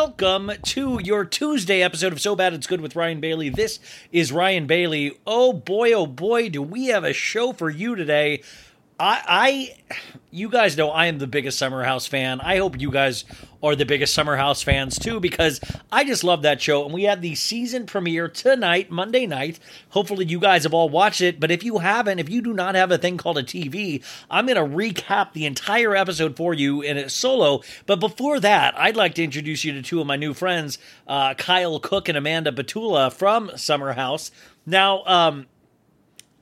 Welcome to your Tuesday episode of So Bad It's Good with Ryan Bailey. This is Ryan Bailey. Oh boy, oh boy, do we have a show for you today. I, I you guys know I am the biggest Summer House fan. I hope you guys are the biggest Summer House fans too, because I just love that show. And we had the season premiere tonight, Monday night. Hopefully, you guys have all watched it. But if you haven't, if you do not have a thing called a TV, I'm going to recap the entire episode for you in a solo. But before that, I'd like to introduce you to two of my new friends, uh, Kyle Cooke and Amanda Batula from Summer House. Now, um,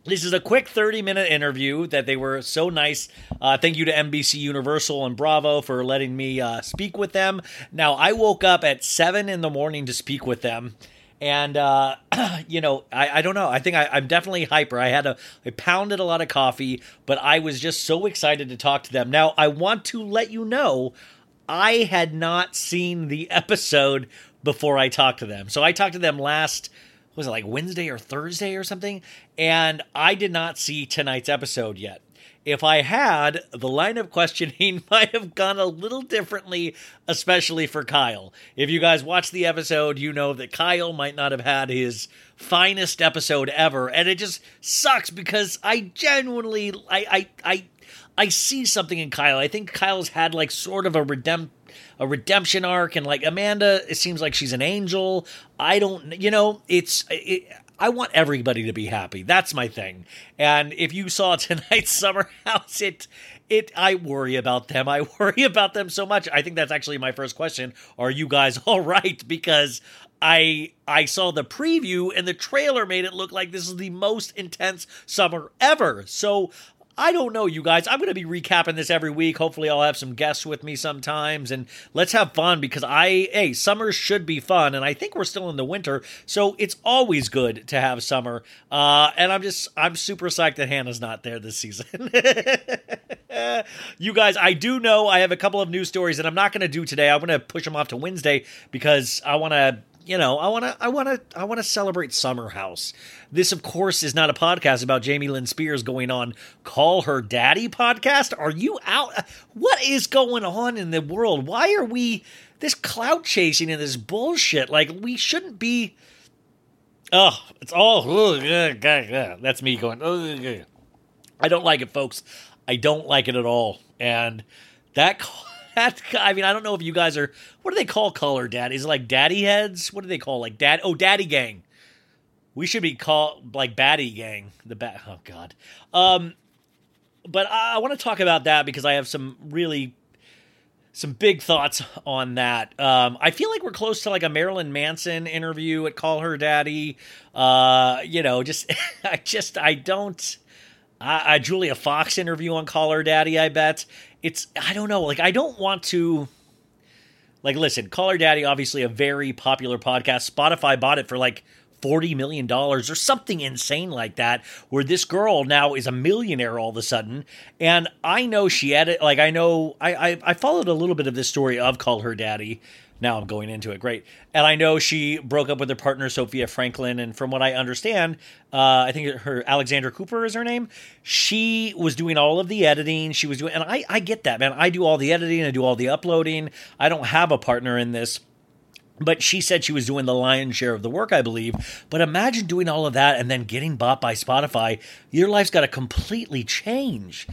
this is a quick 30 minute interview that they were so nice. Uh, thank you to NBC Universal and Bravo for letting me uh, speak with them. Now, I woke up at 7 in the morning to speak with them. And, uh, you know, I, I don't know. I think I, I'm definitely hyper. I had a, I pounded a lot of coffee, but I was just so excited to talk to them. Now, I want to let you know I had not seen the episode before I talked to them. So I talked to them last was it like Wednesday or Thursday or something? And I did not see tonight's episode yet. If I had, the line of questioning might have gone a little differently, especially for Kyle. If you guys watch the episode, you know that Kyle might not have had his finest episode ever, and it just sucks because I genuinely I I I, I see something in Kyle. I think Kyle's had like sort of a redemp a redemption arc and like Amanda it seems like she's an angel. I don't you know, it's it, I want everybody to be happy. That's my thing. And if you saw tonight's Summer House, it it I worry about them. I worry about them so much. I think that's actually my first question. Are you guys all right? Because I I saw the preview and the trailer made it look like this is the most intense summer ever. So I don't know, you guys. I'm going to be recapping this every week. Hopefully, I'll have some guests with me sometimes, and let's have fun because I, hey, summer should be fun, and I think we're still in the winter, so it's always good to have summer. Uh, and I'm just, I'm super psyched that Hannah's not there this season. you guys, I do know I have a couple of news stories that I'm not going to do today. I'm going to push them off to Wednesday because I want to you know, I want to, I want to, I want to celebrate Summer House. This, of course, is not a podcast about Jamie Lynn Spears going on Call Her Daddy podcast. Are you out? What is going on in the world? Why are we this clout chasing and this bullshit? Like, we shouldn't be. Oh, it's all. Oh, ugh, ugh. That's me going. Oh, ugh. I don't like it, folks. I don't like it at all. And that, that, I mean, I don't know if you guys are, what do they call color dad? Is it like daddy heads? What do they call like dad? Oh, daddy gang. We should be called like baddie gang. The bat. Oh God. Um, but I, I want to talk about that because I have some really some big thoughts on that. Um, I feel like we're close to like a Marilyn Manson interview at Call Her Daddy. Uh, you know, just I just I don't. I, I Julia Fox interview on Call Her Daddy. I bet it's I don't know. Like I don't want to. Like, listen, Call Her Daddy, obviously a very popular podcast. Spotify bought it for like $40 million or something insane like that, where this girl now is a millionaire all of a sudden. And I know she had it, like, I know, I, I, I followed a little bit of this story of Call Her Daddy. Now I'm going into it. Great. And I know she broke up with her partner, Sofia Franklyn. And from what I understand, uh, I think her Alexandra Cooper is her name. She was doing all of the editing. She was doing, and I, I get that, man. I do all the editing, I do all the uploading. I don't have a partner in this. But she said she was doing the lion's share of the work, I believe. But imagine doing all of that and then getting bought by Spotify. Your life's got to completely change.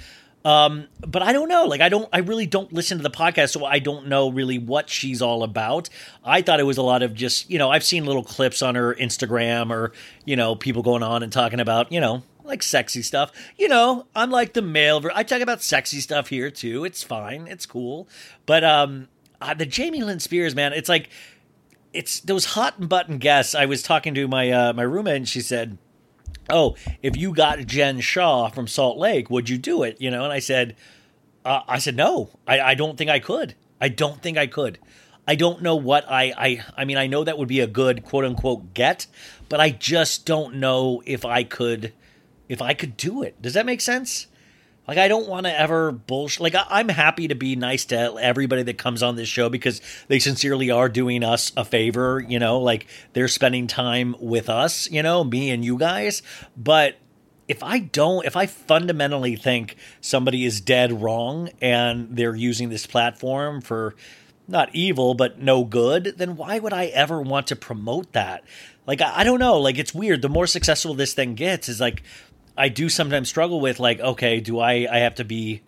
Um, but I don't know. Like, I don't, I really don't listen to the podcast, so I don't know really what she's all about. I thought it was a lot of just, you know, I've seen little clips on her Instagram or, you know, people going on and talking about, you know, like sexy stuff. You know, I'm like the male. I talk about sexy stuff here too. It's fine. It's cool. But um, uh, the Jamie Lynn Spears, man, it's like, it's those hot and button guests. I was talking to my uh, my roommate, and she said, "Oh, if you got Jen Shah from Salt Lake, would you do it?" You know, and I said, uh, "I said no. I, I don't think I could. I don't think I could. I don't know what I I I mean. I know that would be a good quote unquote get, but I just don't know if I could if I could do it. Does that make sense?" Like I don't want to ever bullshit. Like I, I'm happy to be nice to everybody that comes on this show because they sincerely are doing us a favor. You know, like they're spending time with us. You know, me and you guys. But if I don't, if I fundamentally think somebody is dead wrong and they're using this platform for not evil but no good, then why would I ever want to promote that? Like I, I don't know. Like it's weird. The more successful this thing gets, is like I do sometimes struggle with like, okay, do I I have to be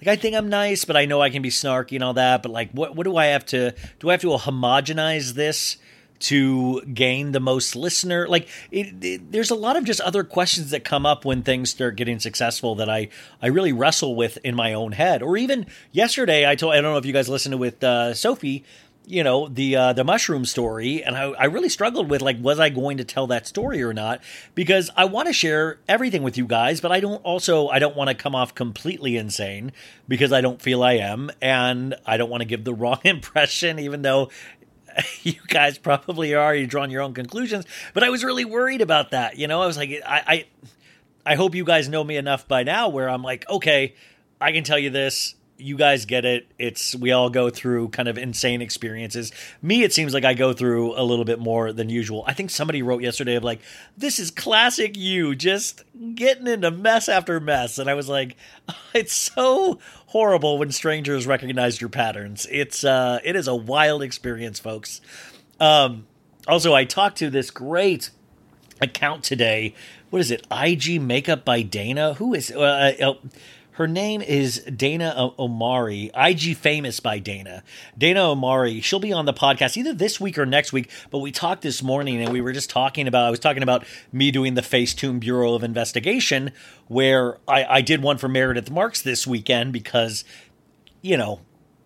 like I think I'm nice, but I know I can be snarky and all that. But like, what what do I have to do? I have to homogenize this to gain the most listener? Like, it, it, there's a lot of just other questions that come up when things start getting successful that I I really wrestle with in my own head. Or even yesterday, I told I don't know if you guys listened to with uh, Sophie you know the uh, the mushroom story and I, I really struggled with like was i going to tell that story or not? Because i want to share everything with you guys but i don't also i don't want to come off completely insane because i don't feel i am and i don't want to give the wrong impression even though you guys probably are already drawn your own conclusions but i was really worried about that you know? I was like i i, I hope you guys know me enough by now where i'm like okay i can tell you this you guys get it. It's we all go through kind of insane experiences. Me, it seems like I go through a little bit more than usual. I think somebody wrote yesterday of like, "This is classic you, just getting into mess after mess," and I was like, "It's so horrible when strangers recognize your patterns. It's uh, it is a wild experience, folks." Um, also, I talked to this great account today. What is it? IG Makeup by Dana. Who is uh, uh, her name is Dana O- Omari, IG Famous by Dana. Dana Omari, she'll be on the podcast either this week or next week. But we talked this morning and we were just talking about, I was talking about me doing the Facetune Bureau of Investigation, where I, I did one for Meredith Marks this weekend because, you know,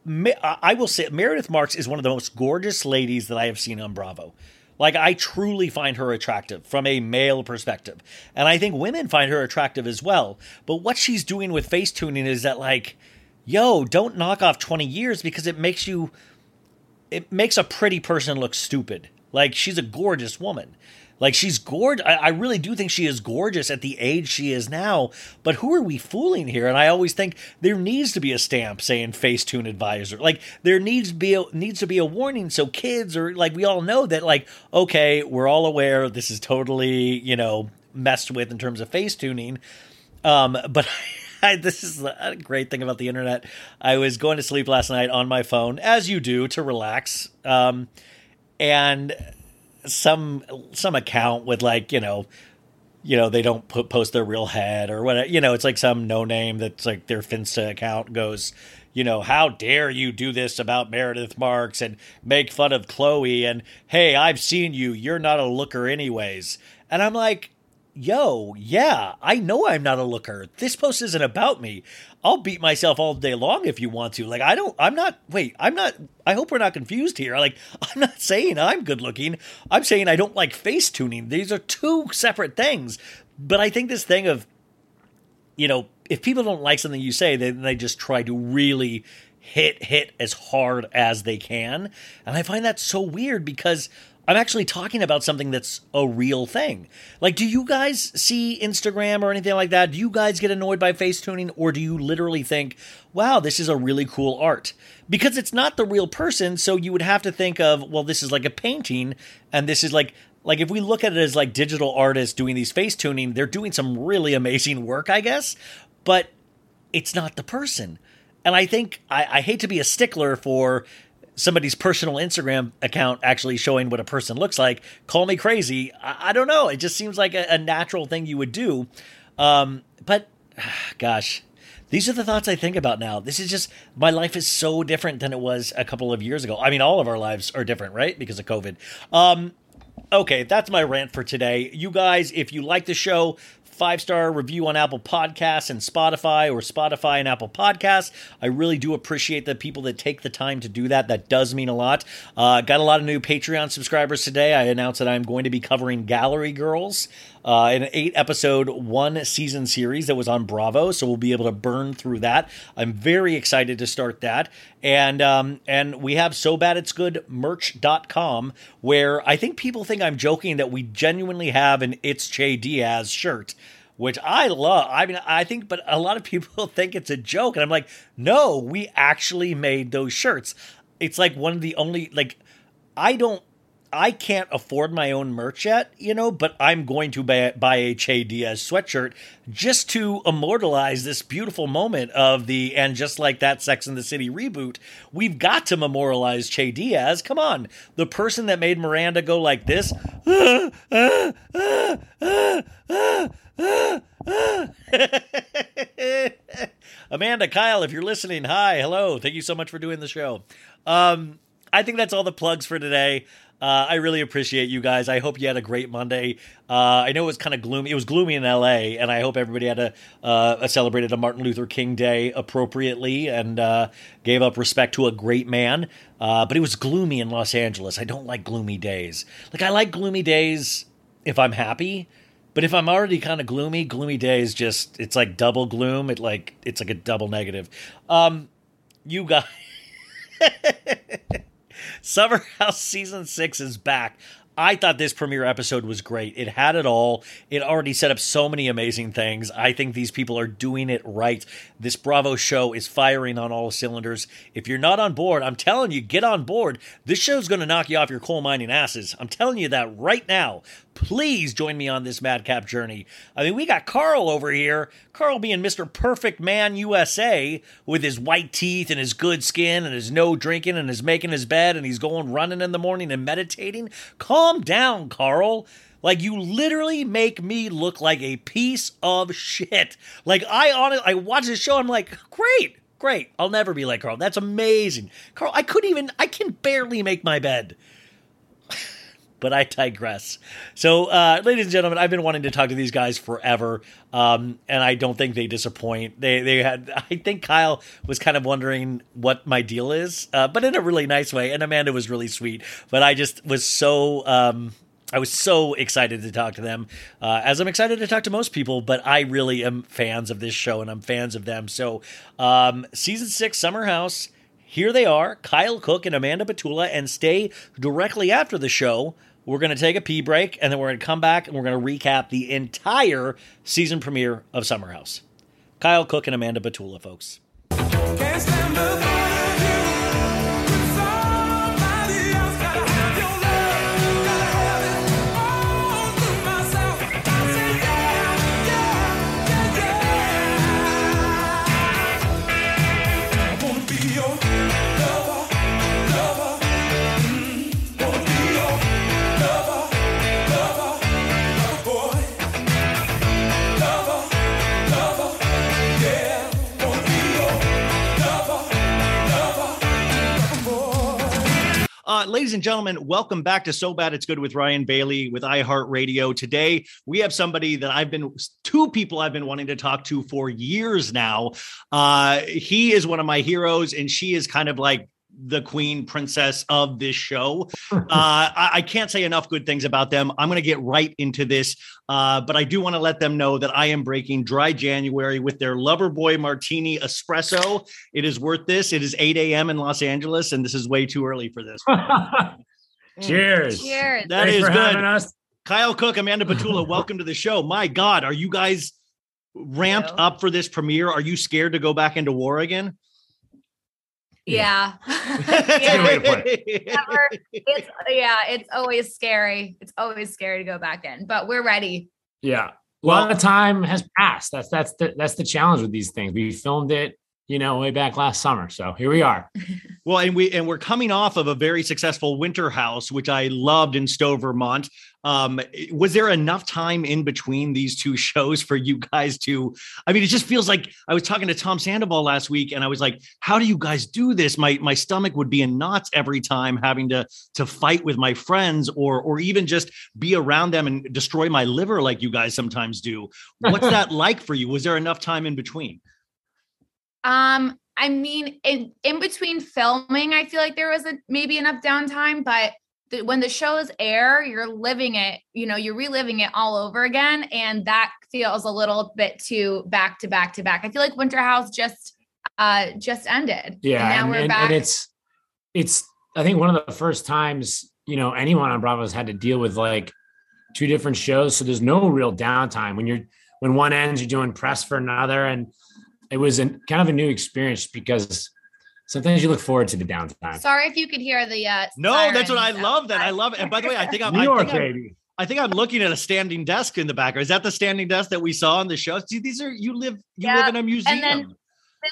I I will say Meredith Marks is one of the most gorgeous ladies that I have seen on Bravo. Like I truly find her attractive from a male perspective. And I think women find her attractive as well. But what she's doing with face tuning is that like, yo, don't knock off 20 years because it makes you it makes a pretty person look stupid. Like she's a gorgeous woman. Like she's gorgeous. I, I really do think she is gorgeous at the age she is now. But who are we fooling here? And I always think there needs to be a stamp saying Facetune advisor. Like there needs to be a, needs to be a warning so kids are like we all know that like okay we're all aware this is totally you know messed with in terms of face tuning. Um, but I, this is a great thing about the internet. I was going to sleep last night on my phone, as you do, to relax. Um, and some some account with like you know you know they don't put, post their real head or whatever you know it's like some no name that's like their finsta account goes you know how dare you do this about meredith marks and make fun of chloe and hey i've seen you. You're not a looker anyways. And i'm like yo, yeah, I know I'm not a looker. This post isn't about me. I'll beat myself all day long if you want to. Like, I don't, I'm not, wait, I'm not, I hope we're not confused here. Like, I'm not saying I'm good looking. I'm saying I don't like face tuning. These are two separate things. But I think this thing of, you know, if people don't like something you say, then they just try to really hit, hit as hard as they can. And I find that so weird because I'm actually talking about something that's a real thing. Like, do you guys see Instagram or anything like that? Do you guys get annoyed by face tuning, or do you literally think, wow, this is a really cool art? Because it's not the real person, so you would have to think of, well, this is like a painting, and this is like, like if we look at it as like digital artists doing these face tuning, they're doing some really amazing work, I guess, but it's not the person. And I think I, I hate to be a stickler for somebody's personal Instagram account actually showing what a person looks like. Call me crazy. I, I don't know. It just seems like a, a natural thing you would do. Um, but gosh, these are the thoughts I think about now. This is just my life is so different than it was a couple of years ago. I mean, all of our lives are different, right? Because of COVID. Um, okay, that's my rant for today. You guys, if you like the show, five star review on Apple Podcasts and Spotify or Spotify and Apple Podcasts. I really do appreciate the people that take the time to do that. That does mean a lot. Uh, got a lot of new Patreon subscribers today. I announced that I'm going to be covering Gallery Girls. Uh, an eight episode, one season series that was on Bravo, so we'll be able to burn through that. I'm very excited to start that, and um, and we have so bad it's good merch.com where I think people think I'm joking that we genuinely have an It's Che Diaz shirt which I love. I mean, I think, but a lot of people think it's a joke. And I'm like, no, we actually made those shirts. It's like one of the only, like, I don't, I can't afford my own merch yet, you know, but I'm going to buy, buy a Che Diaz sweatshirt just to immortalize this beautiful moment of the, and just like that Sex and the City reboot, we've got to memorialize Che Diaz. Come on. The person that made Miranda go like this, Amanda, Kyle, if you're listening, hi, hello. Thank you so much for doing the show. Um, I think that's all the plugs for today. Uh, I really appreciate you guys. I hope you had a great Monday. Uh, I know it was kind of gloomy. It was gloomy in LA, and I hope everybody had a, uh, a celebrated a Martin Luther King Day appropriately and uh, gave up respect to a great man. Uh, but it was gloomy in Los Angeles. I don't like gloomy days. Like I like gloomy days if I'm happy, but if I'm already kind of gloomy, gloomy days just it's like double gloom. It like it's like a double negative. Um, you guys. Summer House season six is back. I thought this premiere episode was great. It had it all. It already set up so many amazing things. I think these people are doing it right. This Bravo show is firing on all cylinders. If you're not on board, I'm telling you, get on board. This show's going to knock you off your coal mining asses. I'm telling you that right now. Please join me on this madcap journey. I mean, we got Carl over here. Carl being Mr. Perfect Man USA with his white teeth and his good skin and his no drinking and his making his bed and he's going running in the morning and meditating. Calm down, Carl. Like you literally make me look like a piece of shit. Like I honestly, I watch this show. I'm like, great, great. I'll never be like Carl. That's amazing, Carl. I couldn't even. I can barely make my bed but I digress. So, uh, ladies and gentlemen, I've been wanting to talk to these guys forever, um, and I don't think they disappoint. They they had. I think Kyle was kind of wondering what my deal is, uh, but in a really nice way. And Amanda was really sweet, but I just was so. Um, I was so excited to talk to them, uh, as I'm excited to talk to most people. But I really am fans of this show, and I'm fans of them. So, um, season six, Summer House. Here they are, Kyle Cooke and Amanda Batula, and stay directly after the show We're going to take a pee break, and then we're going to come back and we're going to recap the entire season premiere of Summer House. Kyle Cooke and Amanda Batula, folks. Uh, ladies and gentlemen, welcome back to So Bad It's Good with Ryan Bailey with iHeartRadio. Today, we have somebody that I've been, two people I've been wanting to talk to for years now. Uh, he is one of my heroes, and she is kind of like the queen princess of this show. Uh, I, I can't say enough good things about them. I'm going to get right into this, uh, but I do want to let them know that I am breaking dry January with their Loverboy Martini Espresso. It is worth this. It is 8 a.m. in Los Angeles, and this is way too early for this. Cheers. Cheers. That Thanks is for good. having us. Kyle Cooke, Amanda Batula, welcome to the show. My God, are you guys ramped you. up for this premiere? Are you scared to go back into war again? Yeah. yeah. to put Never- it's yeah, it's always scary. It's always scary to go back in, but we're ready. Yeah. Well- the time has passed. That's that's the that's the challenge with these things. We filmed it, you know, way back last summer. So here we are. Well, and we and we're coming off of a very successful Winter House, which I loved in Stowe, Vermont. Um, was there enough time in between these two shows for you guys to? I mean, it just feels like I was talking to Tom Sandoval last week, and I was like, "How do you guys do this?" My my stomach would be in knots every time having to to fight with my friends, or or even just be around them and destroy my liver like you guys sometimes do. What's that like for you? Was there enough time in between? Um, I mean, in in between filming, I feel like there was a maybe enough downtime, but the, when the shows air, you're living it, you know, you're reliving it all over again, and that feels a little bit too back to back to back. I feel like Winter House just uh just ended. Yeah. and now And, we're and- back. and it's it's I think one of the first times, you know, anyone on Bravo's had to deal with like two different shows. So there's no real downtime. When you're when one ends, you're doing press for another. And it was an, kind of a new experience because sometimes you look forward to the downtime. Sorry if you could hear the uh No, that's what I sirens love. That I love it. And by the way, I think I'm New I York, think I'm- baby. I think I'm looking at a standing desk in the back. Is that the standing desk that we saw on the show? See, these are you live you live Yeah, in a museum. then-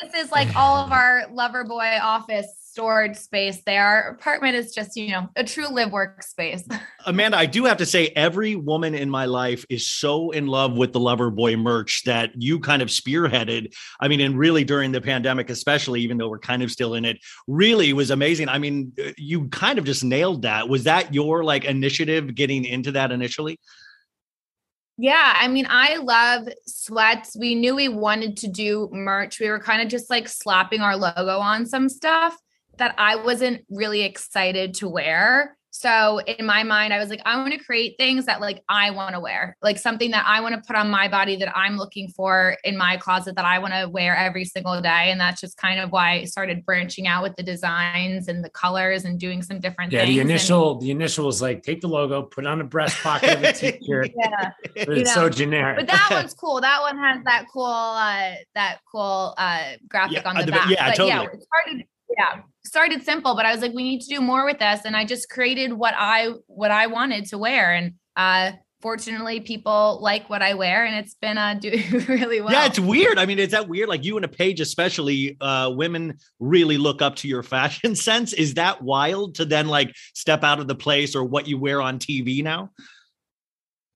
This is like all of our Loverboy office storage space there. Our apartment is just, you know, a true live work space. Amanda, I do have to say, every woman in my life is so in love with the Loverboy merch that you kind of spearheaded. I mean, and really during the pandemic, especially, even though we're kind of still in it, really was amazing. I mean, uh, you kind of just nailed that. Was that your like initiative getting into that initially? Yeah, I mean, I love sweats. We knew we wanted to do merch. We were kind of just like slapping our logo on some stuff that I wasn't really excited to wear. So in my mind, I was like, I want to create things that like I want to wear, like something that I want to put on my body that I'm looking for in my closet that I want to wear every single day. And that's just kind of why I started branching out with the designs and the colors and doing some different Yeah, things. Yeah, the And- initial the initial was like take the logo, put on a breast pocket of a t-shirt. yeah. But You it's know, so generic. But that one's cool. That one has that cool, uh, that cool uh graphic Yeah, on uh, the the- back. yeah, but yeah, totally. it started, yeah, started simple, but I was like, we need to do more with this, and I just created what I what I wanted to wear, and uh, fortunately, people like what I wear, and it's been uh doing really well. Yeah, it's weird. I mean, is that weird? Like you and a page, especially, uh, women really look up to your fashion sense. Is that wild to then like step out of the place or what you wear on TV now?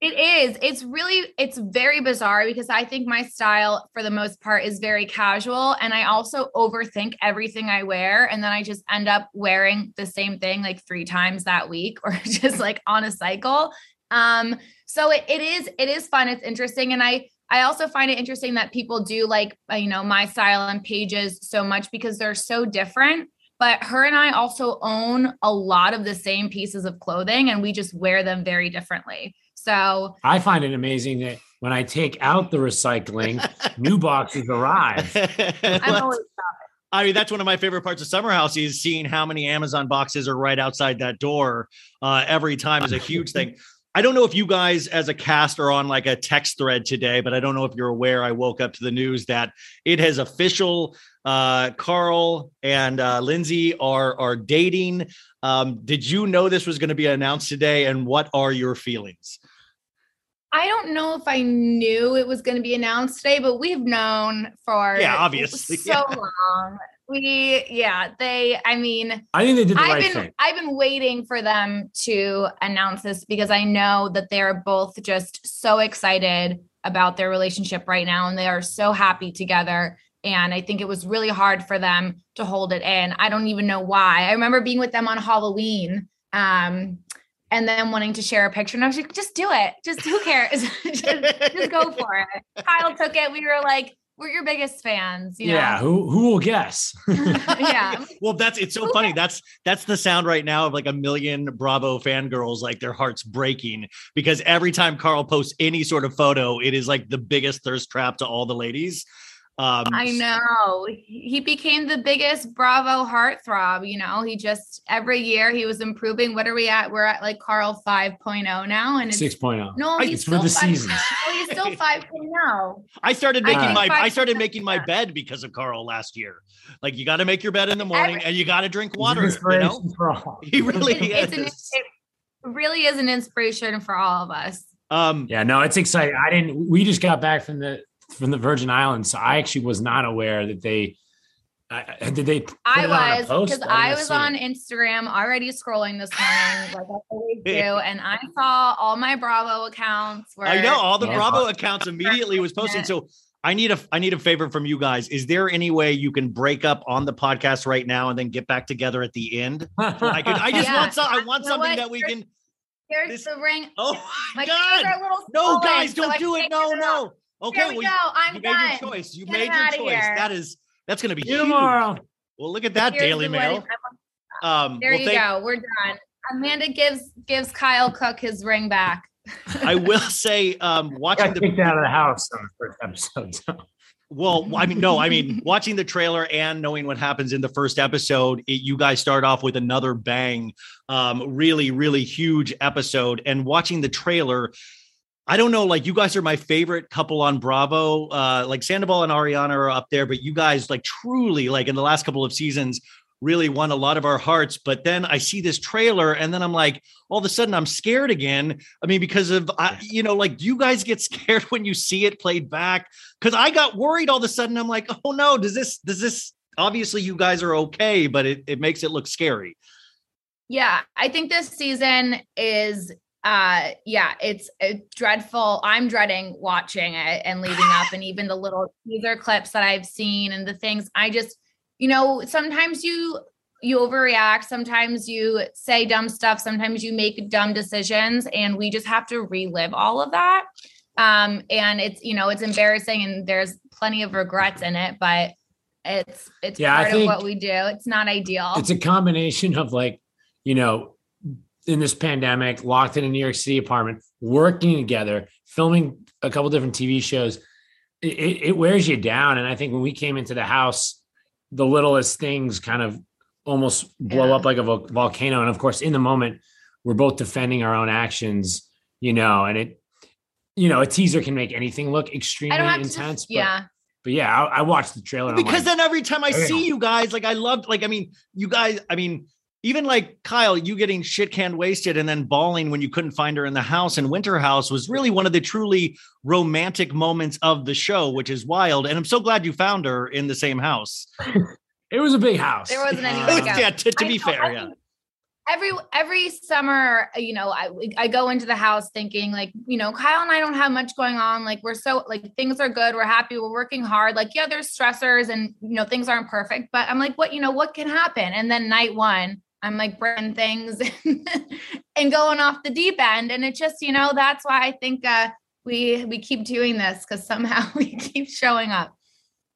It is. It's really, it's very bizarre because I think my style, for the most part, is very casual. And I also overthink everything I wear. And then I just end up wearing the same thing like three times that week or just like on a cycle. Um, so it, it is, it is fun. It's interesting. And I, I also find it interesting that people do like, uh, you know, my style and Paige's so much because they're so different. But her and I also own a lot of the same pieces of clothing and we just wear them very differently. So I find it amazing that when I take out the recycling, new boxes arrive. I'm always I mean, that's one of my favorite parts of Summer House is seeing how many Amazon boxes are right outside that door uh, every time is a huge thing. I don't know if you guys as a cast are on like a text thread today, but I don't know if you're aware. I woke up to the news that it has official. Uh, Carl and uh, Lindsay are are dating. Um, did you know this was going to be announced today? And what are your feelings? I don't know if I knew it was going to be announced today, but we've known for Yeah, obviously, so yeah. long. We yeah, they I mean, I think they did the I've right been thing. I've been waiting for them to announce this because I know that they're both just so excited about their relationship right now and they are so happy together and I think it was really hard for them to hold it in. I don't even know why. I remember being with them on Halloween um and then wanting to share a picture and I was like just do it. Just who cares? just, just go for it. Kyle took it. We were like we're your biggest fans, you know. Yeah, who who will guess? yeah. Well, that's it's so Who funny. That's that's the sound right now of like a million Bravo fangirls, like their hearts breaking because every time Carl posts any sort of photo, it is like the biggest thirst trap to all the ladies. Um, I know. He became the biggest Bravo heartthrob. You know, he just every year he was improving. What are we at? We're at like Carl 5.0 now. And it's 6.0. no, I- he's it's for still the 5 seasons. No, he's still 5.0. I started making think my I started making my bed because of Carl last year. Like you got to make your bed in the morning Every- and you got to drink water. You know, inspiration for all. he really It's an, is. it really is an inspiration for all of us. Um, Yeah, no, it's exciting. I didn't. We just got back from the from the Virgin Islands, so I actually was not aware that they. I, I- did they? Put I it on a was because I I was see on. Instagram already scrolling this morning, like I always do, and I saw all my Bravo accounts. Were, I know all the you Yeah. Bravo accounts immediately was posting. So I need a I need a favor from you guys. Is there any way you can break up on the podcast right now and then get back together at the end? I could. I just Yeah. want some. I want You know something what? that we can. Here's this- the ring. Oh My my God! are a little No, guys, don't I do it. can't No, get no. Okay, Here we well, go. I'm you done. made your choice. You Get made your choice. here. That is that's going to be See huge. tomorrow. Well, look at that Here's Daily Mail. Um, There well, you thank- go. We're done. Amanda gives gives Kyle Cooke his ring back. I will say, um, watching Got the kicked out of the house on the first episode. so. Well, I mean, no, I mean, watching the trailer and knowing what happens in the first episode, it, you guys start off with another bang, um, really, really huge episode. And watching the trailer, I don't know, like you guys are my favorite couple on Bravo. Uh, like Sandoval and Ariana are up there, but you guys, like, truly, like in the last couple of seasons, really won a lot of our hearts. But then I see this trailer, and then I'm like, all of a sudden, I'm scared again. I mean, because of, I, you know, like, do you guys get scared when you see it played back? because I got worried all of a sudden. I'm like, oh no, does this does this obviously you guys are okay, but it, it makes it look scary. Yeah, I think this season is uh yeah, it's uh, dreadful. I'm dreading watching it and leading up and even the little teaser clips that I've seen and the things I just you know, sometimes you you overreact, sometimes you say dumb stuff, sometimes you make dumb decisions and we just have to relive all of that. Um and it's you know, it's embarrassing and there's plenty of regrets in it, but it's it's Yeah, part of what we do. It's not ideal. it's a combination of like, you know, in this pandemic, locked in a New York City apartment, working together, filming a couple different TV shows. It, it, it wears you down. And I think when we came into the house, the littlest things kind of almost blow Yeah. up like a vol- volcano. And of course, in the moment, we're both defending our own actions, you know, and it, you know, a teaser can make anything look extremely I don't have intense. to yeah. but yeah, I, I watched the trailer. and Because like, then every time I Damn. see you guys, like I loved, like I mean, you guys, I mean, even like Kyle, you getting shit canned wasted and then bawling when you couldn't find her in the house and Winter House was really one of the truly romantic moments of the show, which is wild. And I'm so glad you found her in the same house. it was a big house. There wasn't any Uh, way yeah, to, to be know, fair, I yeah. think Every every summer, you know, I I go into the house thinking like, you know, Kyle and I don't have much going on. Like we're so like things are good. We're happy. We're working hard. Like yeah, there's stressors and you know things aren't perfect. But I'm like, what you know, what can happen? And then night one, I'm like breaking things and going off the deep end. And it just you know that's why I think uh, we we keep doing this because somehow we keep showing up.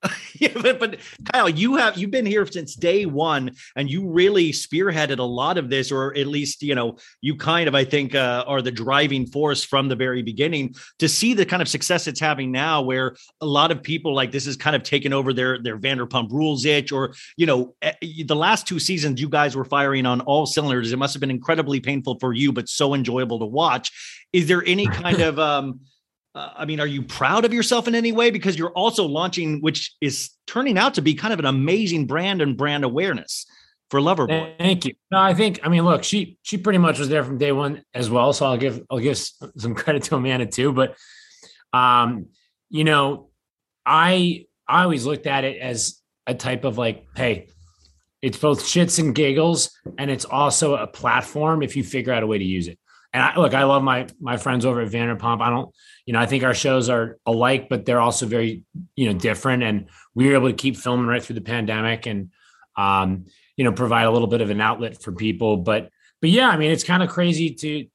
yeah, but, but Kyle, you have you've been here since day one, and you really spearheaded a lot of this, or at least you know you kind of I think uh, are the driving force from the very beginning to see the kind of success it's having now, where a lot of people like this has kind of taken over their their Vanderpump Rules itch, or you know eh, the last two seasons you guys were firing on all cylinders. It must have been incredibly painful for you, but so enjoyable to watch. Is there any kind of um uh, I mean, are you proud of yourself in any way? Because you're also launching, which is turning out to be kind of an amazing brand and brand awareness for Loverboy. Thank you. No, I think I mean, look, she she pretty much was there from day one as well. So I'll give I'll give some credit to Amanda too. But um, you know, I I always looked at it as a type of like, hey, it's both shits and giggles, and it's also a platform if you figure out a way to use it. And I, look, I love my my friends over at Vanderpump. I don't, you know, I think our shows are alike, but they're also very, you know, different. And we were able to keep filming right through the pandemic, and um, you know, provide a little bit of an outlet for people. But but yeah, I mean, it's kind of crazy to, you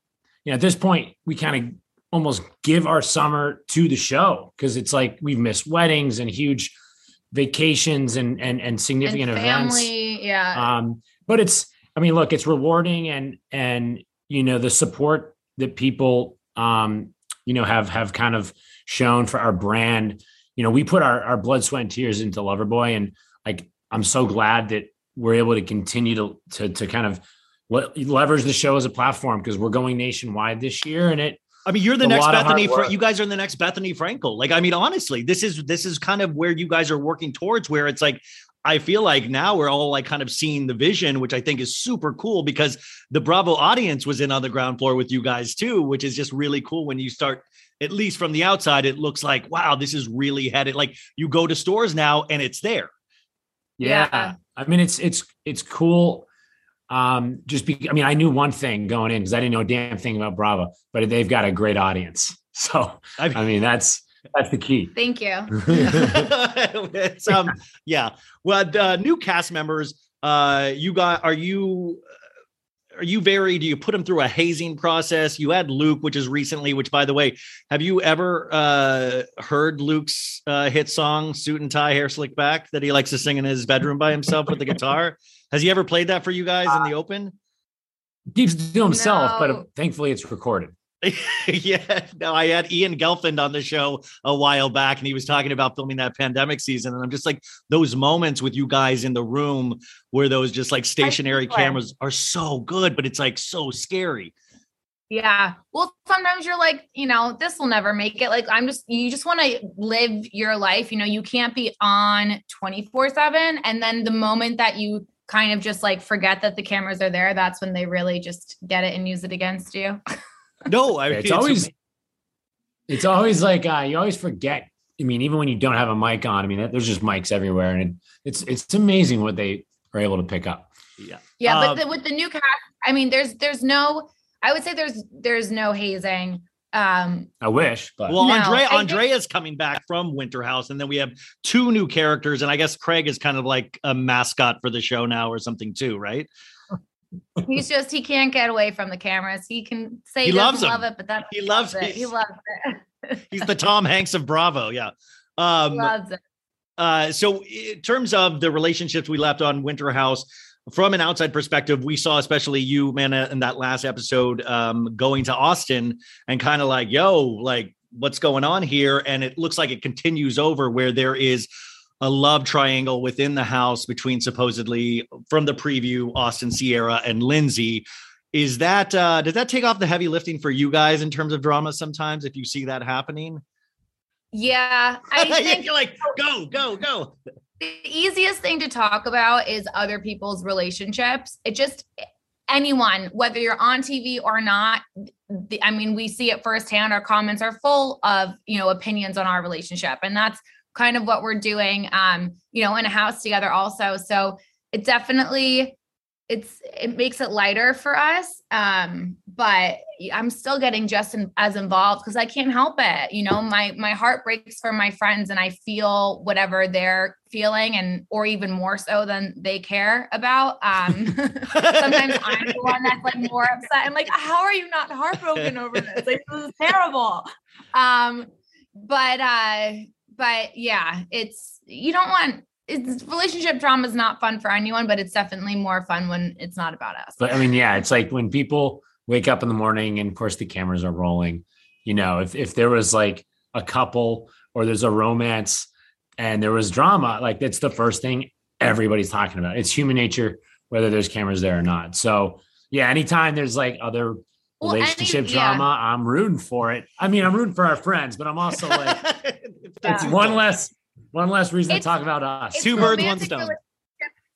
know, at this point, we kind of almost give our summer to the show because it's like we've missed weddings and huge vacations and and and significant and events. yeah. Um, but it's, I mean, look, it's rewarding and and you know the support that people um, you know have have kind of shown for our brand. You know, we put our our blood, sweat, and tears into Loverboy, and like I'm so glad that we're able to continue to to to kind of le- leverage the show as a platform because we're going nationwide this year, and it I mean, you're the a next lot of hard Bethenny. Fra- you guys are the next Bethenny Frankel. Like, I mean, honestly, this is this is kind of where you guys are working towards. Where it's like, I feel like now we're all like kind of seeing the vision, which I think is super cool because the Bravo audience was in on the ground floor with you guys too, which is just really cool when you start. At least from the outside, it looks like wow, this is really headed. Like you go to stores now and it's there. Yeah. Yeah. I mean, it's it's it's cool. Um, just be, I mean, I knew one thing going in because I didn't know a damn thing about Bravo, but they've got a great audience. So I I mean, that's that's the key. Thank you. it's um yeah well the new cast members uh you got are you are you very do you put them through a hazing process you had luke which is recently which by the way have you ever uh heard luke's uh hit song suit and tie hair slick back that he likes to sing in his bedroom by himself with the guitar has he ever played that for you guys in the open Keeps to himself, No. but thankfully it's recorded. yeah, no, I had Ian Gelfand on the show a while back, and he was talking about filming that pandemic season. And I'm just like, those moments with you guys in the room where those just like stationary cameras are so good, but it's like so scary. Yeah. Well, sometimes you're like, you know, this will never make it. Like, I'm just, you just want to live your life. You know, you can't be on 24 7. And then the moment that you kind of just like forget that the cameras are there, that's when they really just get it and use it against you. No, I mean, It's always it's always like uh, you always forget. I mean, even when you don't have a mic on, I mean, there's just mics everywhere, and it, it's it's amazing what they are able to pick up. yeah. Yeah, Um, but the, with the new cast, I mean, there's there's no, I would say there's there's no hazing. Um, I wish, but Well, No, Andrea, I think- Andrea's coming back from Winter House, and then we have two new characters, and I guess Craig is kind of like a mascot for the show now, or something too, right? He's just he can't get away from the cameras. He can say He he, loves love it, but that He loves it. He loves it. He's the Tom Hanks of Bravo, yeah. Um, loves it. Uh, so in terms of the relationships we left on Winter House, from an outside perspective, we saw especially you, man, in that last episode, um, going to Austin and kind of like, yo, like what's going on here? And it looks like it continues over where there is a love triangle within the house between supposedly from the preview, Austin Ciara and Lindsay. Is that uh does that take off the heavy lifting for you guys in terms of drama sometimes if you see that happening? Yeah, I think You're like, go, go, go. the easiest thing to talk about is other people's relationships. It just anyone, whether you're on TV or not, the, I mean, we see it firsthand. Our comments are full of you know opinions on our relationship, and that's kind of what we're doing. Um, you know, in a house together also. So it definitely it's it makes it lighter for us um but i'm still getting just in, as involved because i can't help it you know my my heart breaks for my friends and i feel whatever they're feeling and or even more so than they care about um sometimes i'm the one that's like more upset i'm like how are you not heartbroken over this like this is terrible um but uh but yeah, it's you don't want it's relationship drama is not fun for anyone, but it's definitely more fun when it's not about us. But I mean, yeah, it's like when people wake up in the morning and of course the cameras are rolling, you know, if if there was like a couple or there's a romance and there was drama, like that's the first thing everybody's talking about. It's human nature, whether there's cameras there or not. So yeah, anytime there's like other Well, any- relationship yeah. drama, I'm rooting for it. I mean, I'm rooting for our friends, but I'm also like, it's one less one less reason It's- to talk about us. Two birds, one stone.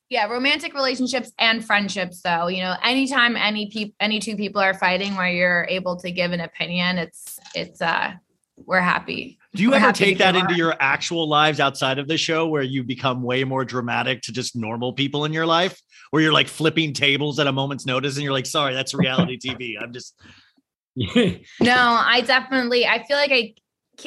Yeah, romantic relationships and friendships though. You know, anytime any people any two people are fighting where you're able to give an opinion, it's it's uh we're happy. Do you We're ever take that into our- your actual lives outside of the show where you become way more dramatic to just normal people in your life? Where you're like flipping tables at a moment's notice and you're like, sorry, that's reality TV. I'm just No, I definitely I feel like I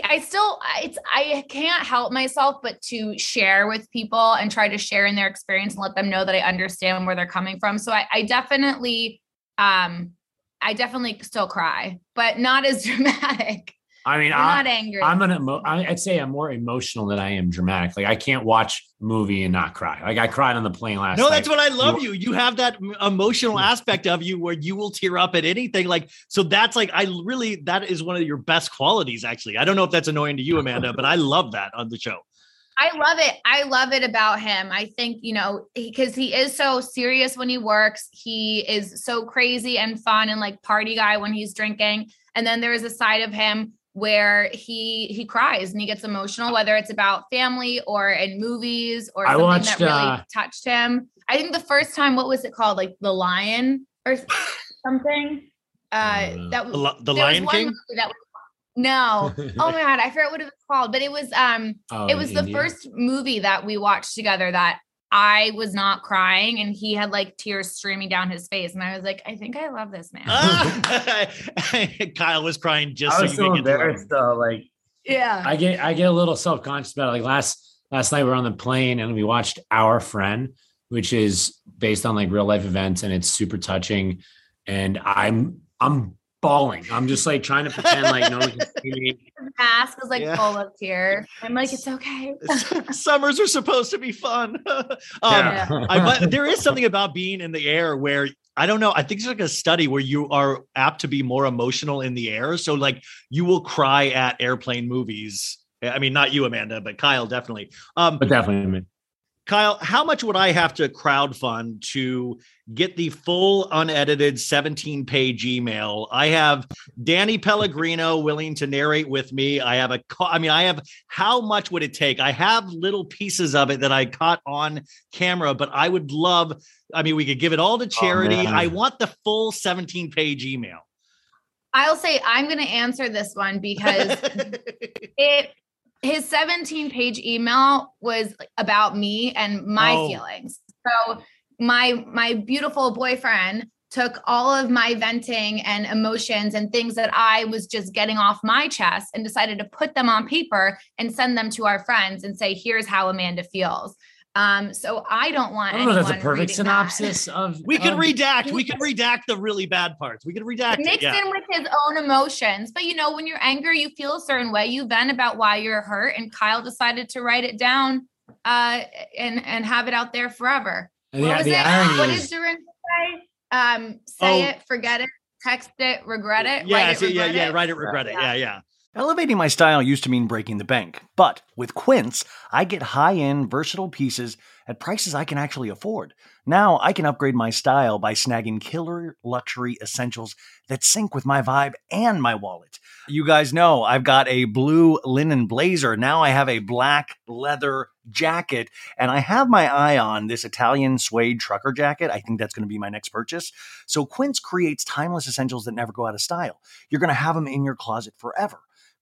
I still it's I can't help myself but to share with people and try to share in their experience and let them know that I understand where they're coming from. So I, I definitely um I definitely still cry, but not as dramatic. I mean, I'm I, not angry. I'm an emo- I- I'd say I'm more emotional than I am dramatic. Like I can't watch a movie and not cry. Like I cried on the plane last no, night. that's what I love you. You have that emotional aspect of you where you will tear up at anything. Like, so that's like, I really, that is one of your best qualities, actually. I don't know if that's annoying to you, Amanda, but I love that on the show. I love it. I love it about him. I think, you know, because he is so serious when he works. He is so crazy and fun and like party guy when he's drinking. And then there is a side of him where he he cries and he gets emotional, whether it's about family or in movies or I something watched, that really uh, touched him. I think the first time, what was it called? Like The Lion or something. Uh Uh, that The, Li- the there was Lion King? that was no. Oh my god, I forget what it was called, but it was um Oh, it was the India. first movie that we watched together that I was not crying and he had like tears streaming down his face. And I was like, I think I love this man. Ah! Kyle was crying just I so was you so could get to love embarrassed though. Like yeah. I get I get a little self conscious about it. Like last last night we were on the plane and we watched Our Friend, which is based on like real life events and it's super touching. And I'm I'm bawling. I'm just like trying to pretend like no one can see me. His mask was like Yeah. full of tears. I'm like, it's okay. Summers are supposed to be fun. um, Yeah. I, but there is something about being in the air where I don't know. I think it's like a study where you are apt to be more emotional in the air. So like you will cry at airplane movies. I mean, not you, Amanda, but Kyle definitely. Um, but definitely man. Kyle, how much would I have to crowdfund to get the full unedited 17 page email? I have Danny Pellegrino willing to narrate with me. I have a, I mean, I have, how much would it take? I have little pieces of it that I caught on camera, but I would love, I mean, we could give it all to oh, charity. man. I want the full 17 page email. I'll say I'm gonna answer this one because it his 17 page email was about me and my Oh. feelings so my my beautiful boyfriend took all of my venting and emotions and things that i was just getting off my chest and decided to put them on paper and send them to our friends and say here's how amanda feels um so i don't want I don't know that's a perfect reading that. synopsis of we could of- redact, we could redact the really bad parts. We could redact it. mixed Yeah. in with his own emotions. But you know, when you're angry, you feel a certain way. You vent about why you're hurt, and Kyle decided to write it down uh, and and have it out there forever. And what the, was it? What is, did Dorinda say? Um, say Oh. it, forget it, text it, regret it. Yeah, write it, so- yeah, regret yeah, it. write it, regret it. Yeah, yeah. Elevating my style used to mean breaking the bank, but with Quince, I get high end, versatile pieces at prices I can actually afford. Now I can upgrade my style by snagging killer luxury essentials that sync with my vibe and my wallet. You guys know I've got a blue linen blazer. Now I have a black leather jacket, and I have my eye on this Italian suede trucker jacket. I think that's going to be my next purchase. So Quince creates timeless essentials that never go out of style. You're going to have them in your closet forever.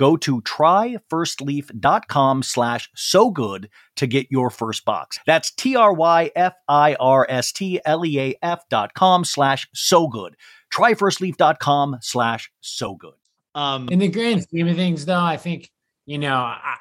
Go to tryfirstleaf.com slash so good to get your first box. That's T-R-Y-F-I-R-S-T-L-E-A-F dot com slash so good. Tryfirstleaf.com slash so good. Um, In the grand scheme of things, though, I think you know I,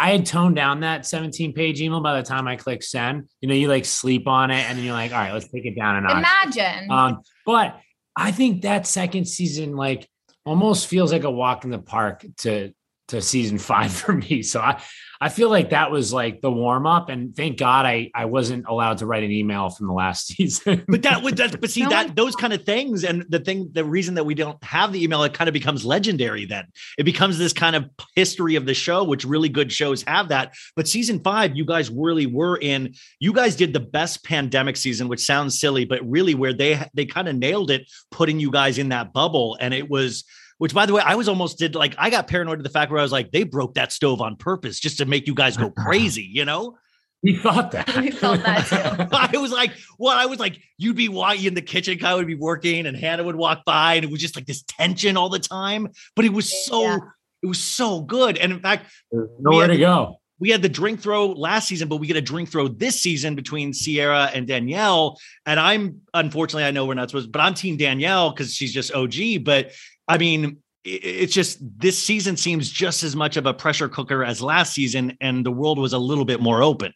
I had toned down that 17 page email by the time I click send. You know, you like sleep on it, and then you're like, all right, let's take it down a notch. Imagine. Um, but I think that second season, like, almost feels like a walk in the park to to season five for me. So I I feel like that was like the warm up, and thank God I I wasn't allowed to write an email from the last season. but that would that but see No that one- those kind of things and the thing the reason that we don't have the email it kind of becomes legendary then it becomes this kind of history of the show which really good shows have that but season five you guys really were in you guys did the best pandemic season which sounds silly but really where they they kind of nailed it putting you guys in that bubble and it was which by the way, I was almost did like I got paranoid to the fact where I was like, they broke that stove on purpose just to make you guys go crazy, you know? we thought that. We felt that too. I was like, what? I was like, you'd be walking in the kitchen, Kai would be working, and Hannah would walk by, and it was just like this tension all the time. But it was so, Yeah. it was so good. And in fact, There's nowhere to go. we had the drink throw last season, but we get a drink throw this season between Ciara and Danielle. And I'm unfortunately, I know we're not supposed, but I'm team Danielle because she's just OG. But I mean, it's just this season seems just as much of a pressure cooker as last season, and the world was a little bit more open.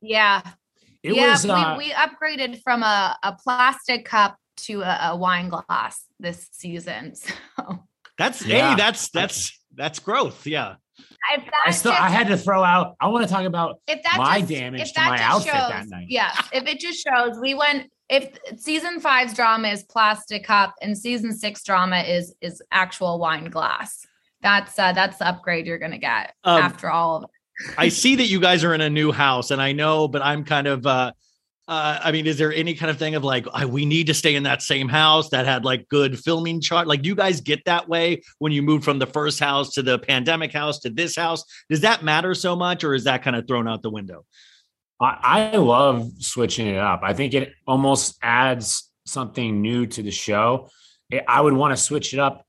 yeah. It yeah. was uh, we, we upgraded from a, a plastic cup to a, a wine glass this season. So That's Yeah. hey, that's that's that's growth. Yeah. If that I still just- I had to throw out. I want to talk about if that my just, damage if to my just outfit shows, that night. Yeah, if it just shows we went if season five's drama is plastic cup and season six drama is is actual wine glass. That's uh that's the upgrade you're gonna get Um, after all of it. I see that you guys are in a new house, and I know, but I'm kind of. uh uh, I mean, is there any kind of thing of like, I, we need to stay in that same house that had like good filming chart? Like, do you guys get that way when you move from the first house to the pandemic house to this house? Does that matter so much, or is that kind of thrown out the window? I, I love switching it up. I think it almost adds something new to the show. I- I would want to switch it up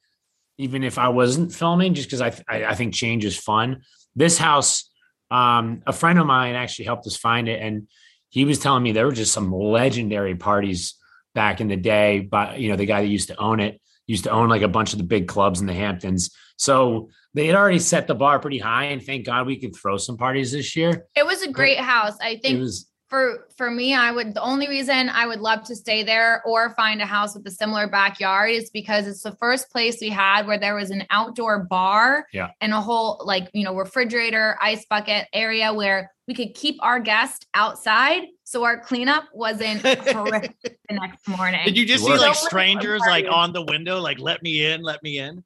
even if I wasn't filming, just because I, I I think change is fun. This house, um, a friend of mine actually helped us find it, and he was telling me there were just some legendary parties back in the day. But you know, the guy that used to own it used to own like a bunch of the big clubs in the Hamptons. So they had already set the bar pretty high, and thank God we could throw some parties this year. It was a great house. I It think was for for me i would the only reason i would love to stay there or find a house with a similar backyard is because it's the first place we had where there was an outdoor bar Yeah. and a whole like you know refrigerator ice bucket area where we could keep our guest outside so our cleanup wasn't horrific the next morning Did you just see like strangers like on the window, like let me in, let me in?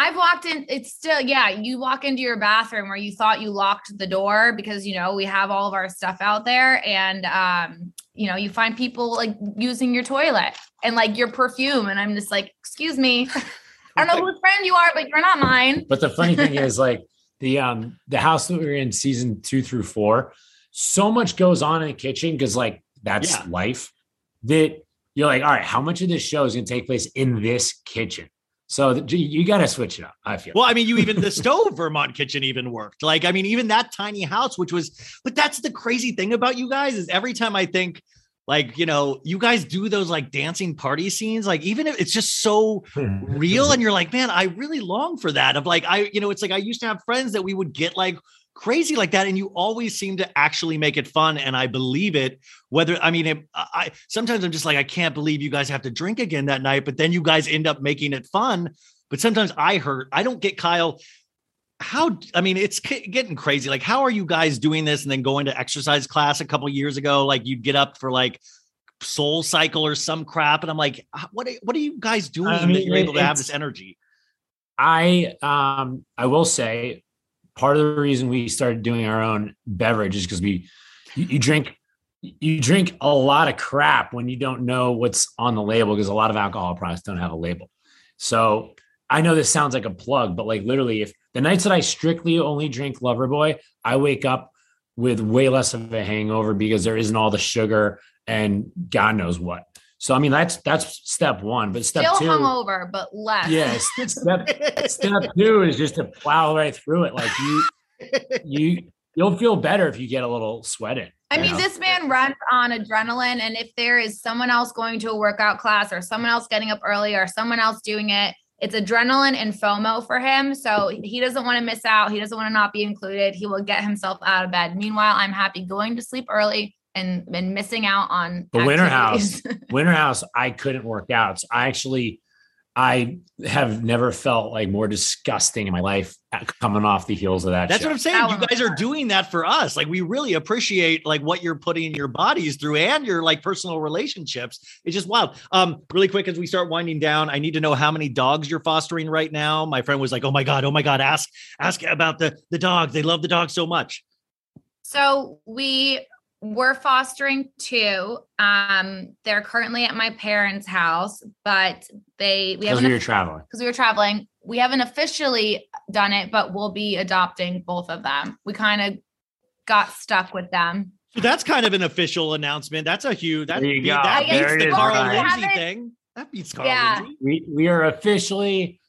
I've walked in, it's still, yeah, you walk into your bathroom where you thought you locked the door because, you know, we have all of our stuff out there and, um, you know, you find people like using your toilet. and like your perfume. And I'm just like, excuse me. I don't know whose friend you are, but you're not mine. But the funny thing is, like the um the house that we were in season two through four, so much goes on in the kitchen because like that's Yeah. life. That you're like, all right, how much of this show is going to take place in this kitchen? So you got to switch it up. I feel. Well, I mean, you even the stove Vermont kitchen even worked. Like, I mean, even that tiny house, which was, but that's the crazy thing about you guys is every time I think, like, you know, you guys do those like dancing party scenes, like, even if it's just so real, and you're like, man, I really long for that. Of like, I, you know, it's like I used to have friends that we would get like crazy like that, and you always seem to actually make it fun, and I believe it. Whether I mean, it, I sometimes I'm just like, I can't believe you guys have to drink again that night, but then you guys end up making it fun. But sometimes I hurt. I don't get Kyle. How I mean, it's getting crazy. Like, how are you guys doing this and then going to exercise class a couple years ago? Like, you'd get up for like Soul Cycle or some crap, and I'm like, "Ah, what? Are, what are you guys doing I that you're able to have this energy? I um I will say part of the reason we started doing our own beverage is because we you, you drink you drink a lot of crap when you don't know what's on the label because a lot of alcohol products don't have a label. So I know this sounds like a plug, but like literally, if the nights that I strictly only drink Loverboy, I wake up with way less of a hangover because there isn't all the sugar and God knows what. So I mean that's that's step one, but step Still two, hungover, but less. yeah, step step two is just to plow right through it. Like you, you, you'll feel better if you get a little sweat in. I mean, know? this man runs on adrenaline. And if there is someone else going to a workout class or someone else getting up early or someone else doing it, it's adrenaline and FOMO for him. So he doesn't want to miss out. He doesn't want to not be included. He will get himself out of bed. Meanwhile, I'm happy going to sleep early and, and missing out on the winter activities. house, winter house. I couldn't work out. So I actually, I have never felt like more disgusting in my life coming off the heels of that. That's show. what I'm saying. That You guys are doing that for us. Like we really appreciate like what you're putting your bodies through and your like personal relationships. It's just wild. Um, really quick as we start winding down, I need to know how many dogs you're fostering right now. My friend was like, "Oh my god, oh my god, ask ask about the the dogs. They love the dogs so much." So we were fostering two. Um, they're currently at my parents' house, but they we because haven't we were traveling. because we were traveling. We haven't officially done it, but we'll be adopting both of them. We kind of got stuck with them. So that's kind of an official announcement. That's a huge that, There you beat- go. that There beats it the is, Carl Ryan. Lindsay thing. That beats Carl Yeah. Lindsay. We we are officially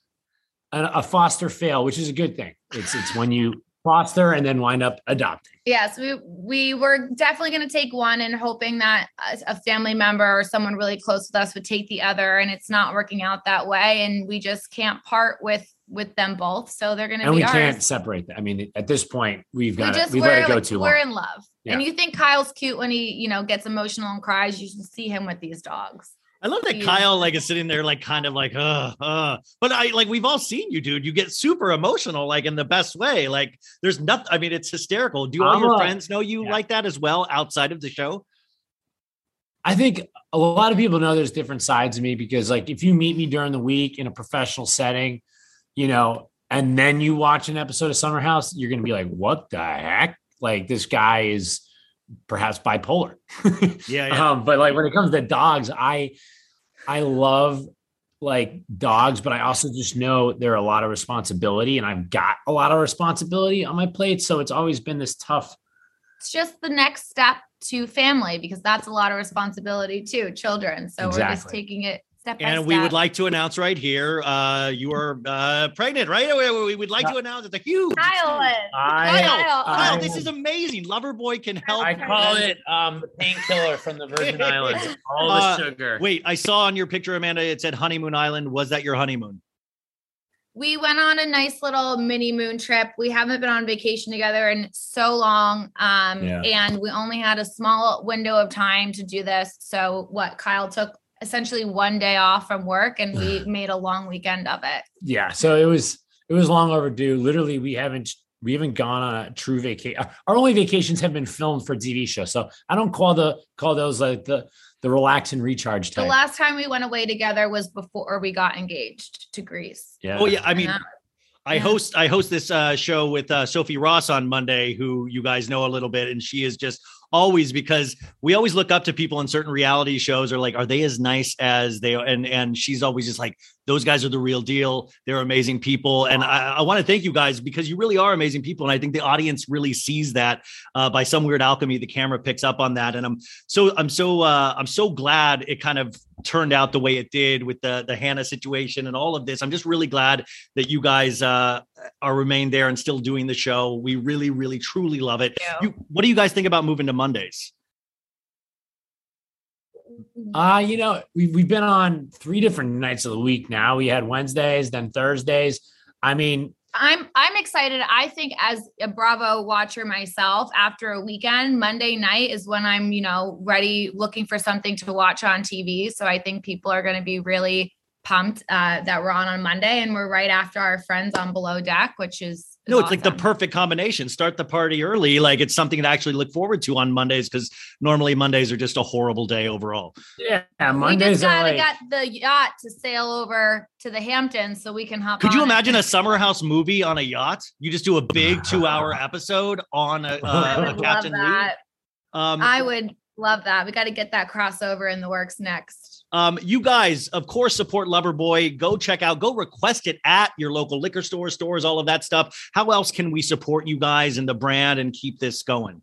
a, a foster fail, which is a good thing. It's it's when you foster and then wind up adopting. Yes, we we were definitely going to take one and hoping that a, family member or someone really close with us would take the other, and it's not working out that way, and we just can't part with with them both, so they're going to And be we can't separate that. I mean, at this point, we've We got just we've we're, let it go like, too we're long. in love, Yeah. and you think Kyle's cute when he you know gets emotional and cries. You should see him with these dogs. I love that Yeah. Kyle like is sitting there like kind of like uh uh but I like we've all seen you dude you get super emotional like in the best way like there's nothing I mean it's hysterical do all I'm your a- friends know you yeah. like that as well outside of the show I think a lot of people know there's different sides of me because, like, if you meet me during the week in a professional setting, you know, and then you watch an episode of Summer House, you're going to be like, what the heck? Like, this guy is perhaps bipolar. yeah yeah um, but like when it comes to dogs, I I love like dogs, but I also just know there are a lot of responsibility, and I've got a lot of responsibility on my plate. So it's always been this tough. It's just the next step to family because that's a lot of responsibility too, children. So we're just taking it step by and step. we would like to announce right here uh you are uh pregnant right we, we- we would like to announce it's a huge it's Kyle is. Kyle, Kyle, this is amazing Loverboy can help I call it um the painkiller from the Virgin Islands. All the Uh, sugar. wait I saw on your picture Amanda it said honeymoon island was that your honeymoon We went on a nice little mini moon trip. We haven't been on vacation together in so long. Um, Yeah. and we only had a small window of time to do this. So what Kyle took essentially one day off from work and we made a long weekend of it. yeah so it was it was long overdue literally we haven't we haven't gone on a true vacation our only vacations have been filmed for tv shows so i don't call the call those like the the relax and recharge time The last time we went away together was before we got engaged to Greece. yeah oh yeah I mean that- I Yeah. host I host this uh, show with uh, Sophie Ross on Monday, who you guys know a little bit, and she is just always because we always look up to people in certain reality shows. or like, are they as nice as they? And and she's always just like, those guys are the real deal. They're amazing people, and I, I want to thank you guys because you really are amazing people, and I think the audience really sees that uh, by some weird alchemy. The camera picks up on that, and I'm so I'm so uh, I'm so glad it kind of turned out the way it did with the the Hannah situation and all of this. I'm just really glad that you guys uh, are remained there and still doing the show. We really, really, truly love it. You, what do you guys think about moving to Mondays? Uh, you know, we've we've been on three different nights of the week now. We had Wednesdays, then Thursdays. I mean, I'm I'm excited. I think as a Bravo watcher myself, after a weekend, Monday night is when I'm, you know, ready looking for something to watch on TV. So I think people are going to be really pumped uh, that we're on on Monday, and we're right after our friends on Below Deck, which is, is No, it's like the perfect combination. Start the party early. Like it's something to actually look forward to on Mondays because normally Mondays are just a horrible day overall. yeah, Mondays. we just Mondays gotta like, get the yacht to sail over to the Hamptons so we can hop. Could you on it. imagine a summer house movie on a yacht? You just do a big two hour episode on a, I uh, would a love Captain that. Lee. Um, I would love that. We got to get that crossover in the works next. Um, you guys, of course, support Loverboy. Go check out, go request it at your local liquor store, stores, all of that stuff. How else can we support you guys and the brand and keep this going?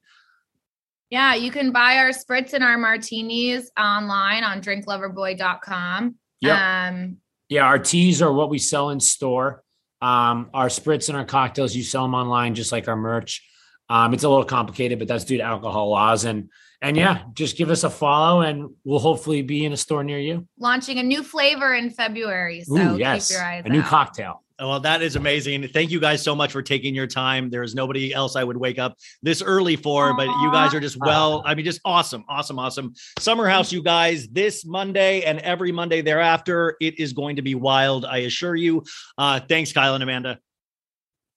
Yeah, you can buy our spritz and our martinis online on drinkloverboy.com. Yeah. Um, yeah, our teas are what we sell in store. Um, our spritz and our cocktails, you sell them online just like our merch. Um, it's a little complicated, but that's due to alcohol laws. And and yeah, just give us a follow, and we'll hopefully be in a store near you. launching a new flavor in February. So Ooh, yes, keep your eyes a new cocktail. Well, that is amazing. Thank you guys so much for taking your time. There is nobody else I would wake up this early for, but you guys are just well, I mean, just awesome, awesome, awesome. Summer House, you guys, this Monday and every Monday thereafter, it is going to be wild, I assure you. Uh, thanks, Kyle and Amanda.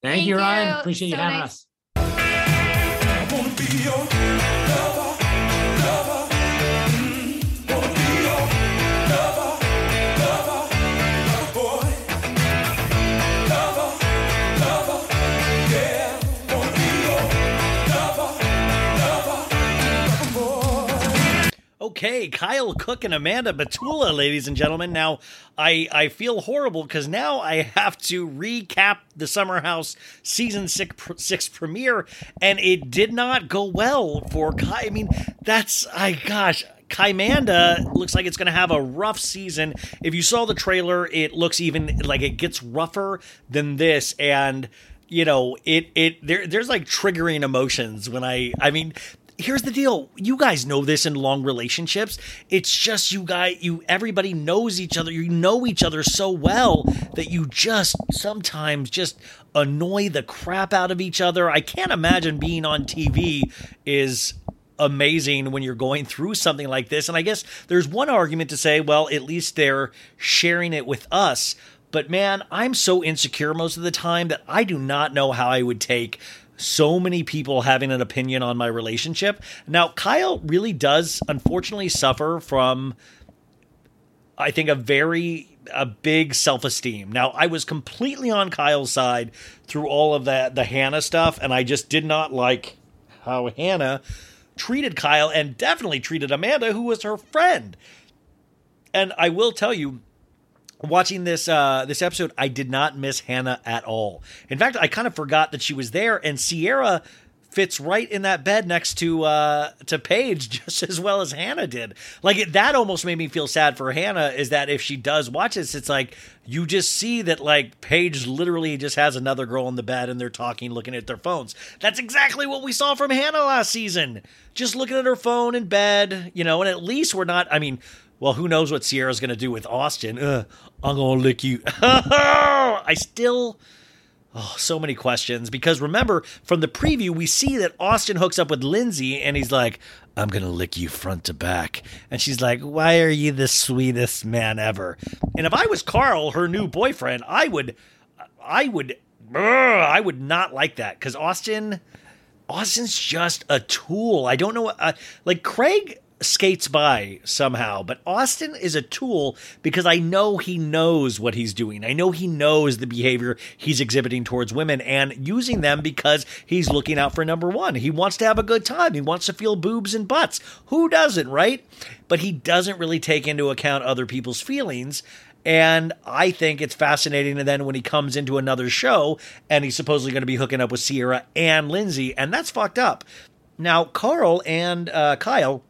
Thank, Thank you, Ryan. you. Appreciate you having nice. us. Okay, Kyle Cooke and Amanda Batula, ladies and gentlemen. Now, I I feel horrible because now I have to recap the Summer House season six six premiere, and it did not go well for Kai. I mean, that's I gosh. Kymanda looks like it's going to have a rough season. If you saw the trailer, it looks even like it gets rougher than this, and you know it it there there's like triggering emotions when I I mean here's the deal. You guys know this in long relationships. It's just you guys you everybody knows each other. You know each other so well that you just sometimes just annoy the crap out of each other. I can't imagine being on tv is amazing when you're going through something like this. And i guess there's one argument to say well at least they're sharing it with us. But man i'm so insecure most of the time that i do not know how i would take so many people having an opinion on my relationship. Now, Kyle really does unfortunately suffer from I think a very a big self-esteem. Now, I was completely on Kyle's side through all of that the Hannah stuff and I just did not like how Hannah treated Kyle and definitely treated Amanda who was her friend. And I will tell you watching this uh this episode i did not miss hannah at all. In fact i kind of forgot that she was there and ciara fits right in that bed next to uh to paige just as well as hannah did. Like it, that almost made me feel sad for hannah is that if she does watch this it's like you just see that like paige literally just has another girl in the bed and they're talking looking at their phones. That's exactly what we saw from hannah last season. Just looking at her phone in bed you know and at least we're not i mean well, who knows what Ciara's going to do with Austin? Uh, I'm going to lick you. I still. Oh, so many questions because remember from the preview we see that Austin hooks up with Lindsay and he's like, "I'm gonna lick you front to back," and she's like, "Why are you the sweetest man ever?" And if I was Carl, her new boyfriend, I would, I would, I would not like that because Austin, Austin's just a tool. I don't know uh, like Craig skates by somehow. But Austin is a tool because I know he knows what he's doing. I know he knows the behavior he's exhibiting towards women and using them because he's looking out for number one. He wants to have a good time. He wants to feel boobs and butts. Who doesn't, right? But he doesn't really take into account other people's feelings. And I think it's fascinating. And then when he comes into another show and he's supposedly going to be hooking up with Ciara and Lindsay, and that's fucked up. Now, Carl and uh, Kyle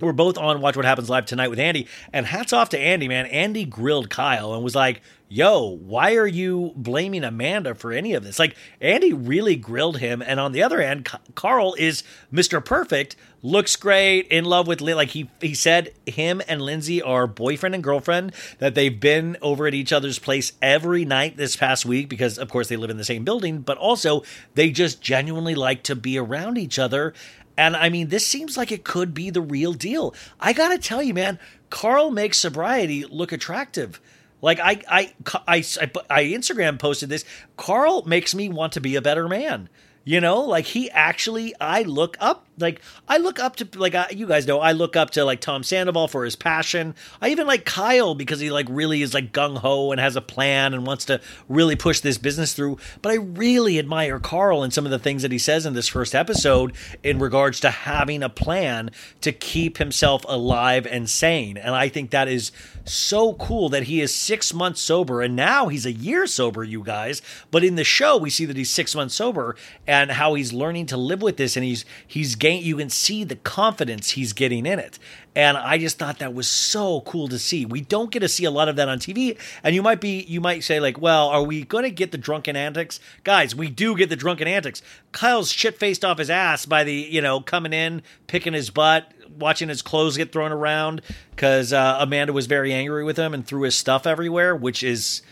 we're both on Watch What Happens Live tonight with Andy. And hats off to Andy, man. Andy grilled Kyle and was like, yo, why are you blaming Amanda for any of this? Like, Andy really grilled him. And on the other hand, Carl is Mr. Perfect, looks great, in love with. Like, he, he said him and Lindsay are boyfriend and girlfriend, that they've been over at each other's place every night this past week because, of course, they live in the same building, but also they just genuinely like to be around each other. And I mean, this seems like it could be the real deal. I got to tell you, man, Carl makes sobriety look attractive. Like I, I, I, I, I Instagram posted this. Carl makes me want to be a better man. You know, like he actually, I look up, like I look up to, like I, you guys know, I look up to like Tom Sandoval for his passion. I even like Kyle because he like really is like gung ho and has a plan and wants to really push this business through. But I really admire Carl and some of the things that he says in this first episode in regards to having a plan to keep himself alive and sane. And I think that is so cool that he is six months sober and now he's a year sober, you guys. But in the show, we see that he's six months sober and how he's learning to live with this and he's he's gain you can see the confidence he's getting in it. And I just thought that was so cool to see. We don't get to see a lot of that on TV. And you might be you might say, like, well, are we gonna get the drunken antics? Guys, we do get the drunken antics. Kyle's shit faced off his ass by the, you know, coming in, picking his butt, watching his clothes get thrown around because uh, Amanda was very angry with him and threw his stuff everywhere, which is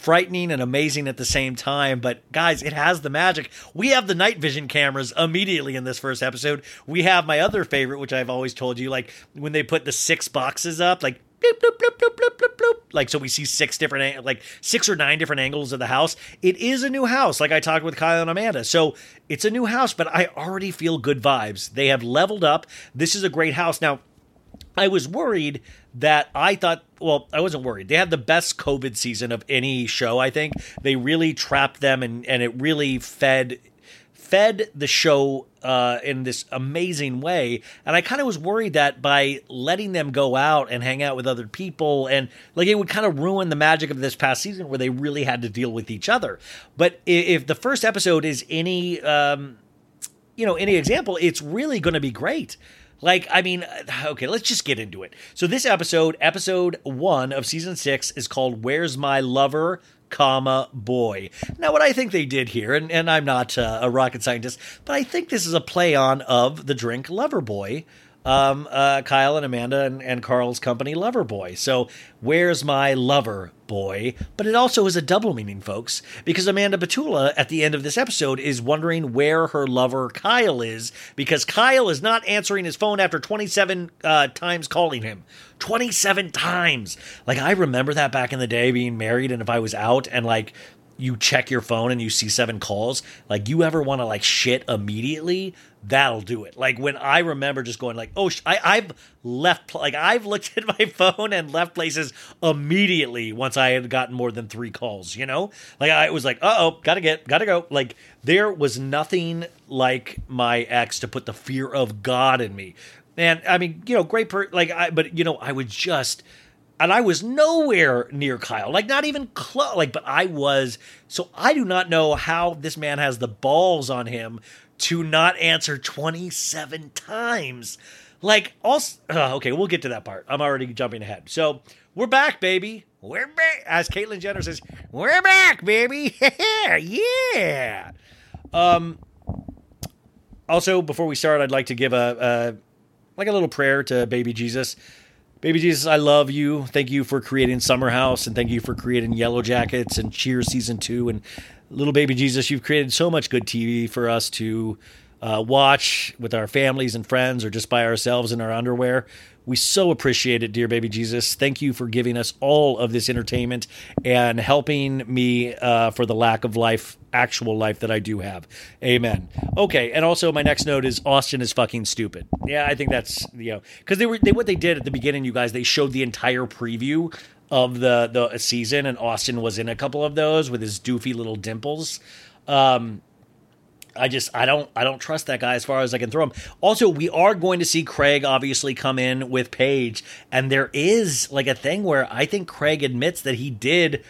frightening and amazing at the same time. But guys, it has the magic. We have the night vision cameras immediately in this first episode. We have my other favorite, which I've always told you, like when they put the six boxes up, like bloop, bloop, bloop. Like, so we see six different, like six or nine different angles of the house. It is a new house, like I talked with Kyle and Amanda. So it's a new house, but I already feel good vibes. They have leveled up. This is a great house. Now, I was worried that I thought, well, I wasn't worried. They had the best COVID season of any show, I think. They really trapped them and, and it really fed fed the show uh, in this amazing way. And I kind of was worried that by letting them go out and hang out with other people and like it would kind of ruin the magic of this past season where they really had to deal with each other. But if the first episode is any um, you know, any example, it's really going to be great. Like, I mean, okay, let's just get into it. So this episode, episode one of season six, is called "Where's My Lover." comma boy now what i think they did here and, and i'm not uh, a rocket scientist but i think this is a play on of the drink lover boy um, uh, Kyle and Amanda and, and Carl's company, Loverboy. So, where's my lover boy? But it also is a double meaning, folks, because Amanda Batula at the end of this episode is wondering where her lover Kyle is because Kyle is not answering his phone after 27 uh, times calling him. 27 times. Like, I remember that back in the day being married, and if I was out and like, you check your phone and you see seven calls, like you ever want to like shit immediately, that'll do it. Like when I remember just going like, oh, sh- I, I've left, like I've looked at my phone and left places immediately once I had gotten more than three calls, you know? Like I was like, uh oh, gotta get, gotta go. Like there was nothing like my ex to put the fear of God in me. And I mean, you know, great per, like I, but you know, I would just, and I was nowhere near Kyle, like not even close. Like, but I was. So I do not know how this man has the balls on him to not answer 27 times. Like, also, uh, okay, we'll get to that part. I'm already jumping ahead. So we're back, baby. We're back. As Caitlyn Jenner says, we're back, baby. yeah. Um. Also, before we start, I'd like to give a, a like a little prayer to baby Jesus. Baby Jesus, I love you. Thank you for creating Summer House and thank you for creating Yellow Jackets and Cheers season two. And little baby Jesus, you've created so much good TV for us to uh, watch with our families and friends or just by ourselves in our underwear. We so appreciate it, dear baby Jesus. Thank you for giving us all of this entertainment and helping me uh, for the lack of life, actual life that I do have. Amen. Okay, and also my next note is Austin is fucking stupid. Yeah, I think that's you know because they were they what they did at the beginning, you guys. They showed the entire preview of the the season, and Austin was in a couple of those with his doofy little dimples. Um, I just I don't I don't trust that guy as far as I can throw him. Also, we are going to see Craig obviously come in with Paige, and there is like a thing where I think Craig admits that he did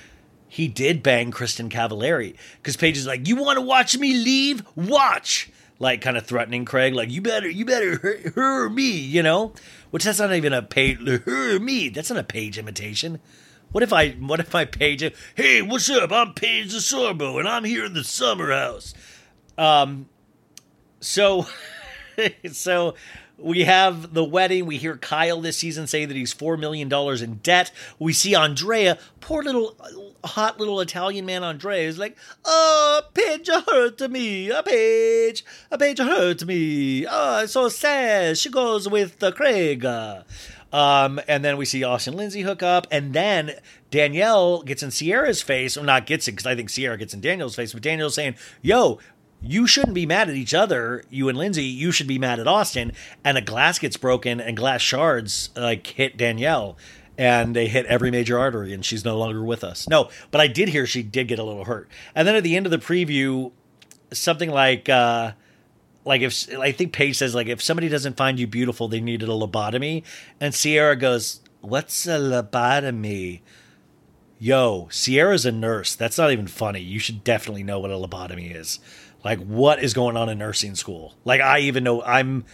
he did bang Kristin Cavallari because Paige is like, "You want to watch me leave? Watch." Like kind of threatening Craig, like you better, you better her, her me, you know, which that's not even a her me. That's not a Paige imitation. What if I, what if I page? Hey, what's up? I'm Paige DeSorbo, and I'm here in the summer house. Um, so, so we have the wedding. We hear Kyle this season say that he's four million dollars in debt. We see Andrea, poor little hot little Italian man Andrea, is like, "Oh, Paige hurt me. A Paige, a Paige hurt me. Oh, so sad. She goes with uh, Craig." Um, and then we see Austin Lindsay hook up, and then Danielle gets in Ciara's face, or not gets it because I think Ciara gets in Danielle's face, but Danielle's saying, "Yo." You shouldn't be mad at each other, you and Lindsay. You should be mad at Austin. And a glass gets broken, and glass shards like hit Danielle, and they hit every major artery, and she's no longer with us. No, but I did hear she did get a little hurt. And then at the end of the preview, something like uh like if I think Paige says like if somebody doesn't find you beautiful, they needed a lobotomy, and Ciara goes, "What's a lobotomy?" Yo, Ciara's a nurse. That's not even funny. You should definitely know what a lobotomy is. Like, what is going on in nursing school? Like, I even know I'm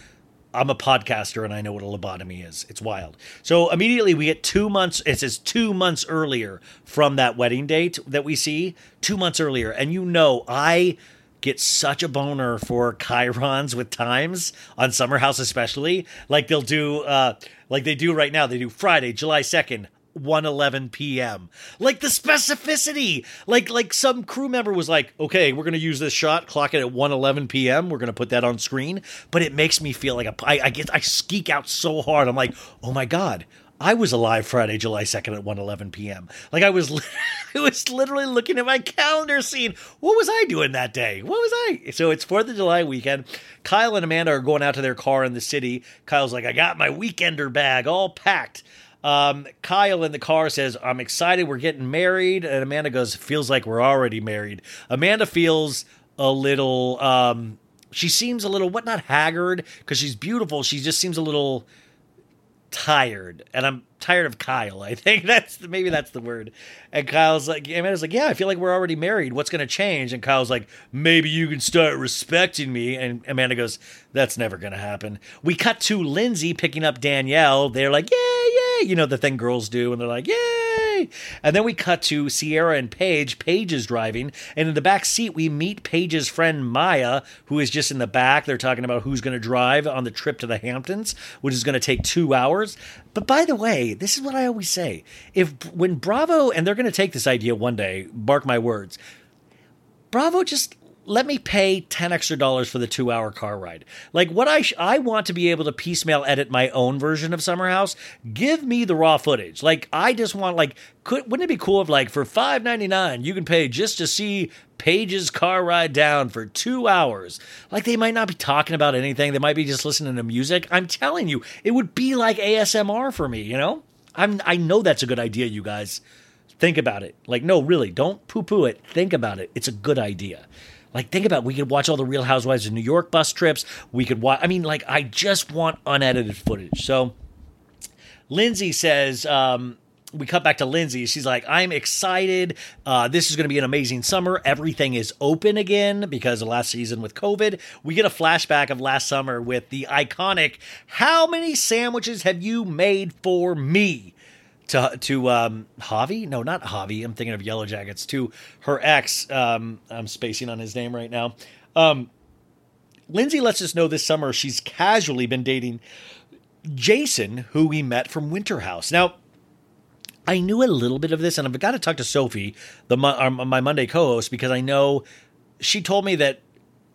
I'm a podcaster and I know what a lobotomy is. It's wild. So immediately we get two months. It says two months earlier from that wedding date that we see. Two months earlier, and you know I get such a boner for chyrons with times on Summer House, especially. Like they'll do, uh, like they do right now. They do Friday, July second. 1:11 p.m. Like the specificity. Like like some crew member was like, "Okay, we're going to use this shot, clock it at 1:11 p.m. We're going to put that on screen." But it makes me feel like a I, I get I skeek out so hard. I'm like, "Oh my god, I was alive Friday, July 2nd at 1:11 p.m. Like I was, I was literally looking at my calendar, seeing what was I doing that day. What was I? So it's Fourth of July weekend. Kyle and Amanda are going out to their car in the city. Kyle's like, I got my weekender bag all packed. Um, Kyle in the car says, I'm excited. We're getting married. And Amanda goes, feels like we're already married. Amanda feels a little, um, she seems a little, what, not haggard, because she's beautiful. She just seems a little tired and i'm tired of kyle i think that's the, maybe that's the word and kyle's like amanda's like yeah i feel like we're already married what's going to change and kyle's like maybe you can start respecting me and amanda goes that's never going to happen we cut to lindsay picking up danielle they're like Yeah, yay you know the thing girls do and they're like yay and then we cut to ciara and paige paige is driving and in the back seat we meet paige's friend maya who is just in the back they're talking about who's going to drive on the trip to the hamptons which is going to take two hours but by the way, this is what I always say. If when Bravo and they're going to take this idea one day, mark my words. Bravo just let me pay 10 extra dollars for the 2-hour car ride. Like what I sh- I want to be able to piecemeal edit my own version of Summer House. Give me the raw footage. Like I just want like could wouldn't it be cool if like for 5.99 you can pay just to see Paige's car ride down for 2 hours. Like they might not be talking about anything. They might be just listening to music. I'm telling you, it would be like ASMR for me, you know? I'm I know that's a good idea, you guys. Think about it. Like, no, really, don't poo poo it. Think about it. It's a good idea. Like, think about it. we could watch all the Real Housewives of New York bus trips. We could watch. I mean, like, I just want unedited footage. So, Lindsay says, um, we cut back to Lindsay. She's like, I'm excited. Uh, this is going to be an amazing summer. Everything is open again because of last season with COVID. We get a flashback of last summer with the iconic, How many sandwiches have you made for me? To, to um, Javi? No, not Javi. I'm thinking of Yellow Jackets. To her ex. Um, I'm spacing on his name right now. Um, Lindsay lets us know this summer she's casually been dating Jason, who we met from Winter House. Now, I knew a little bit of this, and I've got to talk to Sophie, the my Monday co-host, because I know she told me that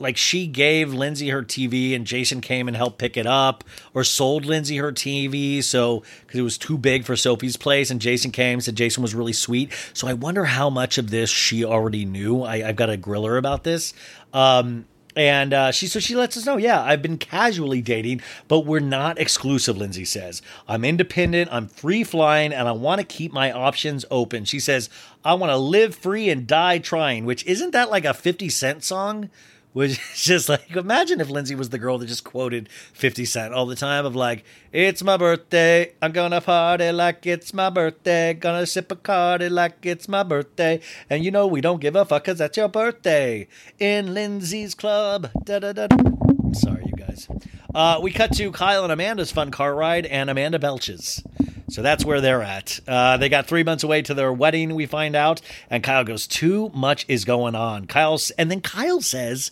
like she gave Lindsay her TV and Jason came and helped pick it up or sold Lindsay her TV so because it was too big for Sophie's place and Jason came said Jason was really sweet so I wonder how much of this she already knew I, I've got to grill her about this um and uh, she so she lets us know, yeah, I've been casually dating, but we're not exclusive. Lindsay says I'm independent, I'm free flying, and I want to keep my options open. She says I want to live free and die trying, which isn't that like a Fifty Cent song? Which is just like imagine if Lindsay was the girl that just quoted Fifty Cent all the time of like, "It's my birthday, I'm gonna party like it's my birthday, gonna sip a cardi like it's my birthday, and you know we don't give a fuck cause that's your birthday in Lindsay's club." Da da da. I'm sorry, you guys. Uh, we cut to Kyle and Amanda's fun car ride, and Amanda belches. So that's where they're at. Uh, they got three months away to their wedding, we find out. And Kyle goes, Too much is going on. Kyle's, and then Kyle says,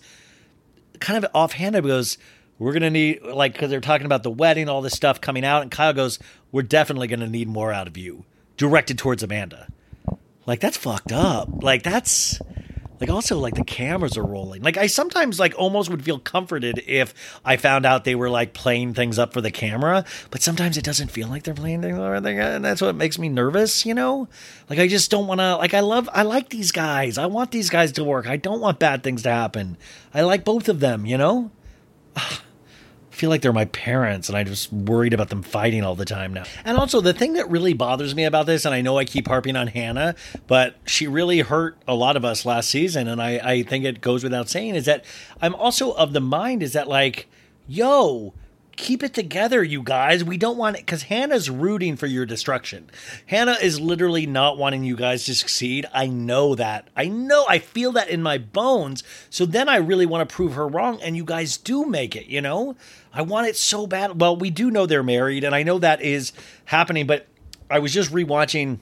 kind of offhanded, goes, We're going to need, like, because they're talking about the wedding, all this stuff coming out. And Kyle goes, We're definitely going to need more out of you, directed towards Amanda. Like, that's fucked up. Like, that's. Like also like the cameras are rolling. Like I sometimes like almost would feel comforted if I found out they were like playing things up for the camera, but sometimes it doesn't feel like they're playing things up and that's what makes me nervous, you know? Like I just don't want to like I love I like these guys. I want these guys to work. I don't want bad things to happen. I like both of them, you know? I feel like they're my parents and I'm just worried about them fighting all the time now. And also, the thing that really bothers me about this, and I know I keep harping on Hannah, but she really hurt a lot of us last season, and I, I think it goes without saying, is that I'm also of the mind is that, like, yo, keep it together, you guys. We don't want it because Hannah's rooting for your destruction. Hannah is literally not wanting you guys to succeed. I know that. I know. I feel that in my bones. So then I really want to prove her wrong, and you guys do make it, you know? I want it so bad. Well, we do know they're married, and I know that is happening, but I was just rewatching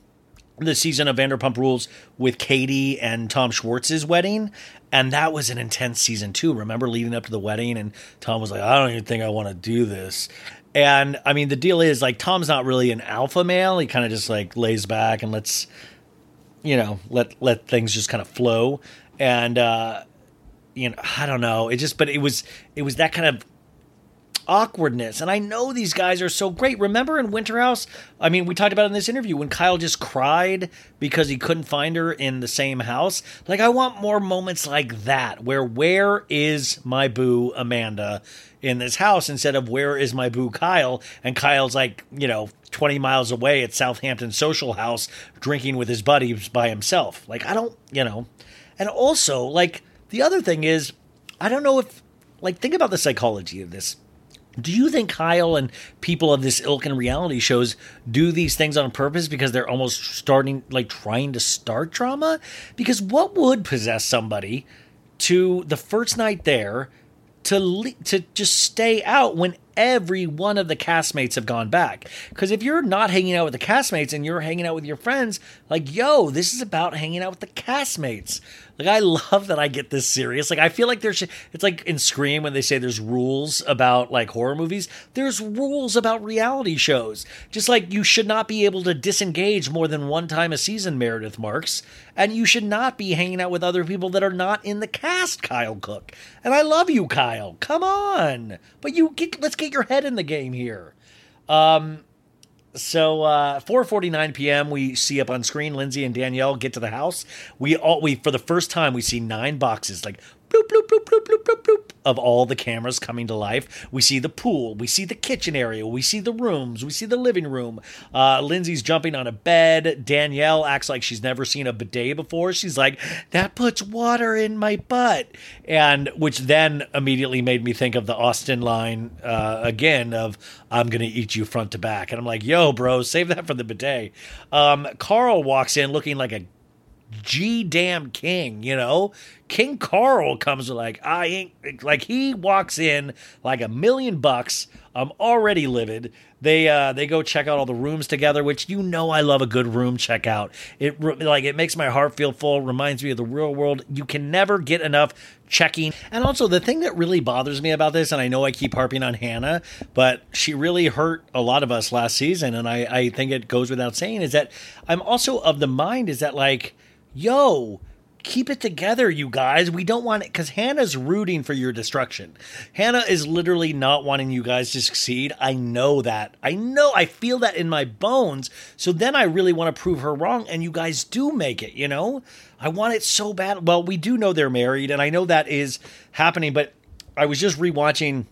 the season of Vanderpump Rules with Katie and Tom Schwartz's wedding, and that was an intense season too. Remember leading up to the wedding, and Tom was like, "I don't even think I want to do this." And I mean, the deal is like Tom's not really an alpha male. He kind of just like lays back and lets, you know, let let things just kind of flow. And uh, you know, I don't know. It just, but it was it was that kind of awkwardness. And I know these guys are so great. Remember in Winter House? I mean, we talked about in this interview when Kyle just cried because he couldn't find her in the same house. Like, I want more moments like that where where is my boo Amanda in this house instead of where is my boo Kyle? And Kyle's like, you know, 20 miles away at Southampton Social House drinking with his buddies by himself. Like, I don't, you know. And also, like, the other thing is, I don't know if, like, think about the psychology of this. Do you think Kyle and people of this ilk in reality shows do these things on purpose because they're almost starting, like trying to start drama? Because what would possess somebody to the first night there to to just stay out when every one of the castmates have gone back. Because if you're not hanging out with the castmates and you're hanging out with your friends, like, yo, this is about hanging out with the castmates. Like, I love that I get this serious. Like, I feel like there's, it's like in Scream when they say there's rules about like horror movies, there's rules about reality shows. Just like you should not be able to disengage more than one time a season, Meredith Marks. And you should not be hanging out with other people that are not in the cast, Kyle Cooke. And I love you, Kyle. Come on. But you get, let's get your head in the game here. Um, so uh 4:49 p.m. we see up on screen Lindsay and Danielle get to the house. We all we for the first time we see nine boxes like bloop bloop bloop bloop bloop bloop bloop of all the cameras coming to life. We see the pool, we see the kitchen area, we see the rooms, we see the living room. Uh Lindsay's jumping on a bed. Danielle acts like she's never seen a bidet before. She's like, "That puts water in my butt." And which then immediately made me think of the Austin line uh again of I'm going to eat you front to back. And I'm like, "Yo, bro, save that for the bidet." Um Carl walks in looking like a G damn king, you know? King Carl comes like, I ain't like he walks in like a million bucks. I'm already livid. They uh they go check out all the rooms together, which you know I love a good room checkout. It like it makes my heart feel full, reminds me of the real world. You can never get enough checking. And also the thing that really bothers me about this, and I know I keep harping on Hannah, but she really hurt a lot of us last season, and I, I think it goes without saying, is that I'm also of the mind is that like yo, keep it together, you guys. We don't want it because Hannah's rooting for your destruction. Hannah is literally not wanting you guys to succeed. I know that. I know. I feel that in my bones. So then I really want to prove her wrong, and you guys do make it, you know? I want it so bad. Well, we do know they're married, and I know that is happening, but I was just rewatching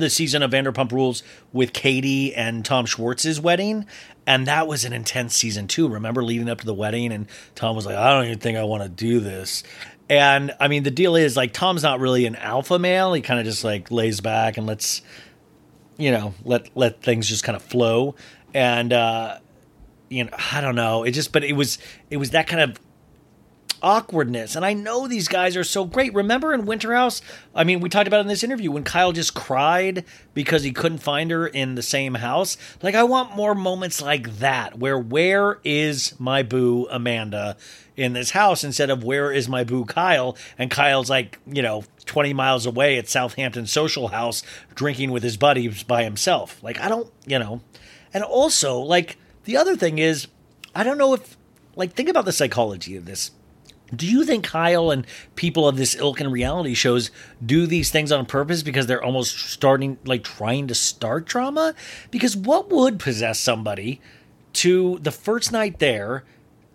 the season of Vanderpump Rules with Katie and Tom Schwartz's wedding. And that was an intense season too. Remember leading up to the wedding and Tom was like, I don't even think I want to do this. And I mean, the deal is like Tom's not really an alpha male. He kind of just like lays back and lets, you know, let, let things just kind of flow. And, uh, you know, I don't know. It just, but it was, it was that kind of awkwardness. And I know these guys are so great. Remember in Winter House? I mean, we talked about in this interview when Kyle just cried because he couldn't find her in the same house. Like, I want more moments like that where where is my boo Amanda in this house instead of where is my boo Kyle? And Kyle's like, you know, 20 miles away at Southampton Social House drinking with his buddies by himself. Like, I don't, you know. And also, like, the other thing is, I don't know if, like, think about the psychology of this. Do you think Kyle and people of this ilk and reality shows do these things on purpose because they're almost starting, like trying to start drama? Because what would possess somebody to the first night there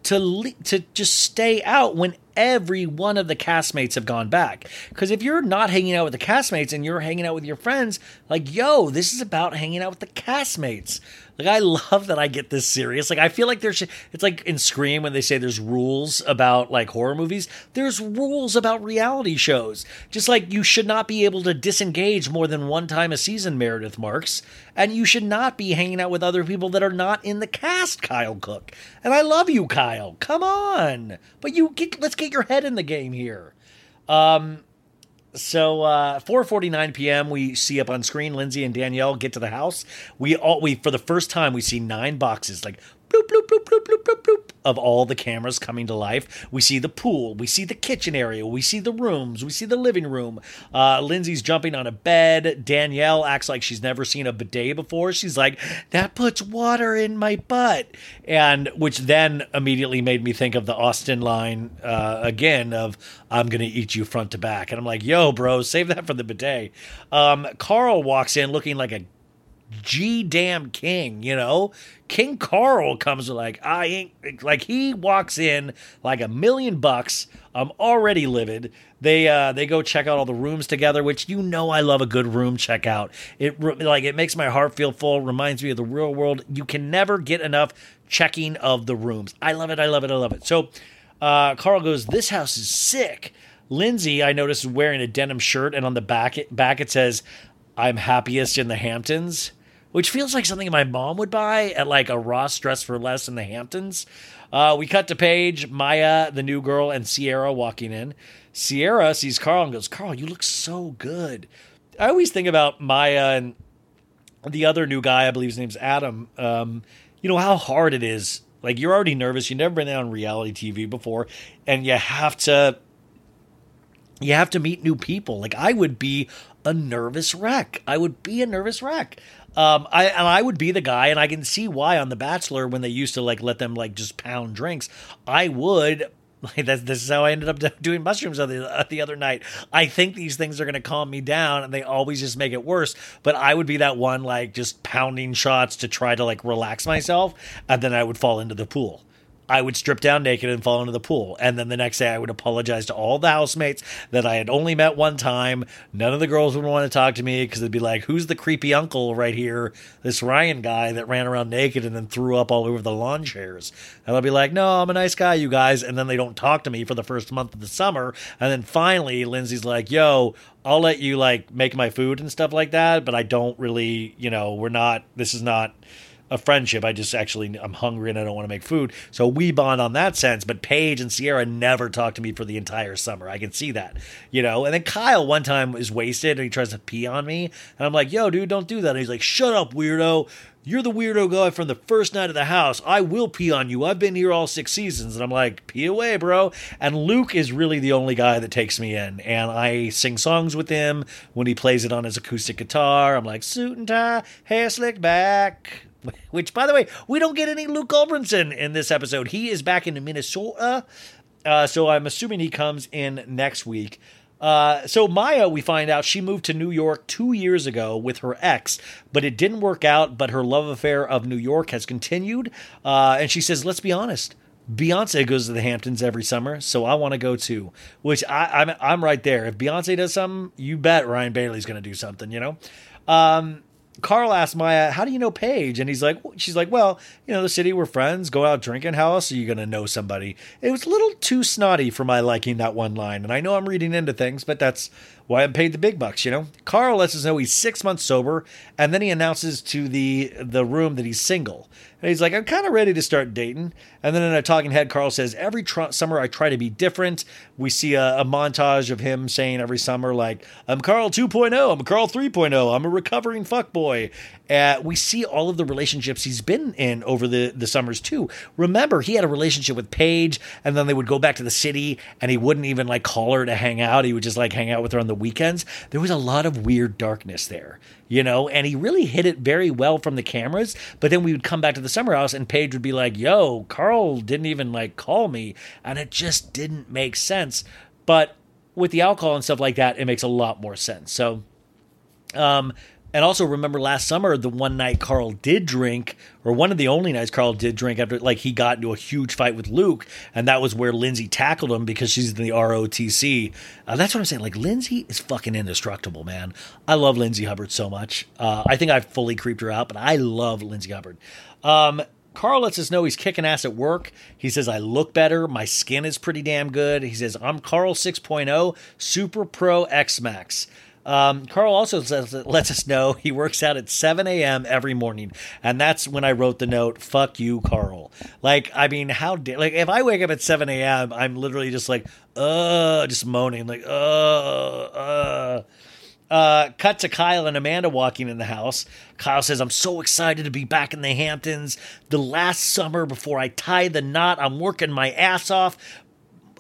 to le- to just stay out when every one of the castmates have gone back? Because if you're not hanging out with the castmates and you're hanging out with your friends, like yo, this is about hanging out with the castmates. Like I love that I get this serious. Like I feel like there's it's like in Scream when they say there's rules about like horror movies. There's rules about reality shows. Just like you should not be able to disengage more than one time a season, Meredith Marks, and you should not be hanging out with other people that are not in the cast, Kyle Cooke. And I love you, Kyle. Come on. But you get let's get your head in the game here. Um so uh 4:49 p.m. we see up on screen Lindsay and Danielle get to the house. We all we for the first time we see nine boxes like bloop bloop bloop bloop bloop bloop bloop of all the cameras coming to life. We see the pool, we see the kitchen area, we see the rooms, we see the living room. Uh Lindsay's jumping on a bed. Danielle acts like she's never seen a bidet before. She's like, "That puts water in my butt." And which then immediately made me think of the Austin line uh again of I'm going to eat you front to back. And I'm like, "Yo, bro, save that for the bidet." Um Carl walks in looking like a G damn king, you know? King Carl comes like, I ain't like he walks in like a million bucks. I'm already livid. They uh they go check out all the rooms together, which you know I love a good room checkout. It like it makes my heart feel full, reminds me of the real world. You can never get enough checking of the rooms. I love it, I love it, I love it. So uh Carl goes, This house is sick. Lindsay, I noticed, is wearing a denim shirt, and on the back back it says, I'm happiest in the Hamptons which feels like something my mom would buy at like a Ross Dress for Less in the Hamptons. Uh, we cut to Paige, Maya, the new girl, and Ciara walking in. Ciara sees Carl and goes, Carl, you look so good. I always think about Maya and the other new guy, I believe his name's Adam. Um, you know how hard it is. Like you're already nervous. You've never been on reality TV before, and you have to you have to meet new people. Like I would be a nervous wreck. I would be a nervous wreck. Um, I and I would be the guy, and I can see why on The Bachelor when they used to like let them like just pound drinks, I would. Like that's this is how I ended up doing mushrooms the uh, the other night. I think these things are going to calm me down, and they always just make it worse. But I would be that one like just pounding shots to try to like relax myself, and then I would fall into the pool. I would strip down naked and fall into the pool. And then the next day, I would apologize to all the housemates that I had only met one time. None of the girls would want to talk to me because they'd be like, Who's the creepy uncle right here? This Ryan guy that ran around naked and then threw up all over the lawn chairs. And I'll be like, No, I'm a nice guy, you guys. And then they don't talk to me for the first month of the summer. And then finally, Lindsay's like, Yo, I'll let you like make my food and stuff like that. But I don't really, you know, we're not, this is not a friendship. I just actually I'm hungry and I don't want to make food. So we bond on that sense. But Paige and Ciara never talk to me for the entire summer. I can see that, you know. And then Kyle one time is wasted and he tries to pee on me, and I'm like, "Yo, dude, don't do that." And he's like, "Shut up, weirdo." You're the weirdo guy from the first night of the house. I will pee on you. I've been here all six seasons. And I'm like, pee away, bro. And Luke is really the only guy that takes me in. And I sing songs with him when he plays it on his acoustic guitar. I'm like, suit and tie, hair slicked back. Which, by the way, we don't get any Luke Gulbranson in this episode. He is back in Minnesota. Uh, so I'm assuming he comes in next week. Uh, so Maya, we find out she moved to New York two years ago with her ex, but it didn't work out. But her love affair of New York has continued, uh, and she says, "Let's be honest." Beyonce goes to the Hamptons every summer, so I want to go too. Which I, I'm I'm right there. If Beyonce does something, you bet Ryan Bailey's going to do something. You know. Um, Carl asked Maya, "How do you know Paige?" And he's like, "She's like, well, you know, the city we're friends, go out drinking. How else are you gonna know somebody?" It was a little too snotty for my liking that one line, and I know I'm reading into things, but that's why I'm paid the big bucks. You know, Carl lets us know he's six months sober, and then he announces to the the room that he's single. And he's like, "I'm kind of ready to start dating." And then in a talking head, Carl says, "Every tr- summer I try to be different." We see a, a montage of him saying every summer, like, "I'm Carl 2.0, I'm Carl 3.0, I'm a recovering fuckboy." Uh, we see all of the relationships he's been in over the the summers too. Remember, he had a relationship with Paige, and then they would go back to the city, and he wouldn't even like call her to hang out. He would just like hang out with her on the weekends. There was a lot of weird darkness there you know, and he really hit it very well from the cameras. But then we would come back to the summer house and Paige would be like, yo, Carl didn't even like call me. And it just didn't make sense. But with the alcohol and stuff like that, it makes a lot more sense. So, um, and also remember last summer, the one night Carl did drink, or one of the only nights Carl did drink after, like, he got into a huge fight with Luke, and that was where Lindsay tackled him because she's in the ROTC. Uh, that's what I'm saying. Like, Lindsay is fucking indestructible, man. I love Lindsay Hubbard so much. Uh, I think I've fully creeped her out, but I love Lindsay Hubbard. Um, Carl lets us know he's kicking ass at work. He says, I look better. My skin is pretty damn good. He says, I'm Carl 6.0, Super Pro X Max. Um, Carl also says, lets us know he works out at 7 a.m. every morning. And that's when I wrote the note, fuck you, Carl. Like, I mean, how dare, like, if I wake up at 7 a.m., I'm literally just like, uh, just moaning, like, uh, uh. Uh, cut to Kyle and Amanda walking in the house. Kyle says, I'm so excited to be back in the Hamptons. The last summer before I tie the knot, I'm working my ass off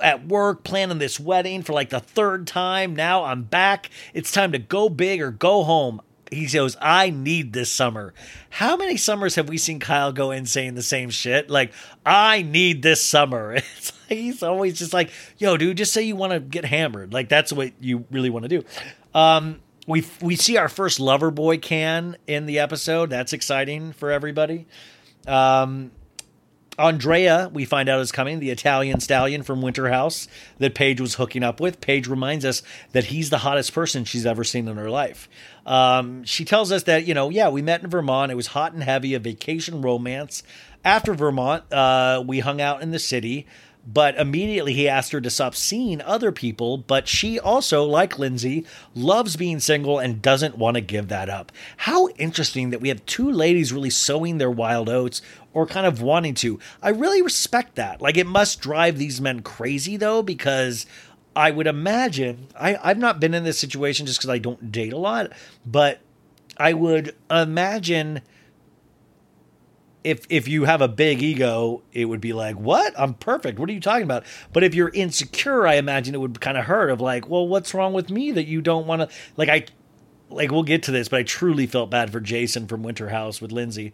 at work planning this wedding for like the third time. Now I'm back. It's time to go big or go home. He goes, I need this summer. How many summers have we seen Kyle go in saying the same shit? Like, I need this summer. It's like he's always just like, yo, dude, just say you want to get hammered. Like, that's what you really want to do. Um, we we see our first Loverboy can in the episode. That's exciting for everybody. Um, Andrea, we find out is coming, the Italian stallion from Winter House that Paige was hooking up with. Paige reminds us that he's the hottest person she's ever seen in her life. Um, she tells us that, you know, yeah, we met in Vermont. It was hot and heavy, a vacation romance. After Vermont, uh, we hung out in the city, but immediately he asked her to stop seeing other people. But she also, like Lindsay, loves being single and doesn't want to give that up. How interesting that we have two ladies really sowing their wild oats or kind of wanting to. I really respect that. Like, it must drive these men crazy, though, because I would imagine I, I've not been in this situation just because I don't date a lot, but I would imagine if if you have a big ego, it would be like, "What? I'm perfect. What are you talking about?" But if you're insecure, I imagine it would kind of hurt. Of like, "Well, what's wrong with me that you don't want to?" Like I, like we'll get to this, but I truly felt bad for Jason from Winter House with Lindsay.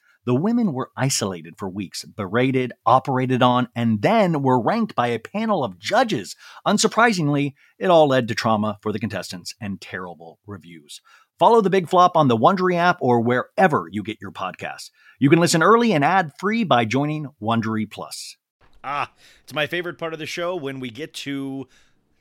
The women were isolated for weeks, berated, operated on, and then were ranked by a panel of judges. Unsurprisingly, it all led to trauma for the contestants and terrible reviews. Follow the Big Flop on the Wondery app or wherever you get your podcasts. You can listen early and ad free by joining Wondery Plus. Ah, it's my favorite part of the show when we get to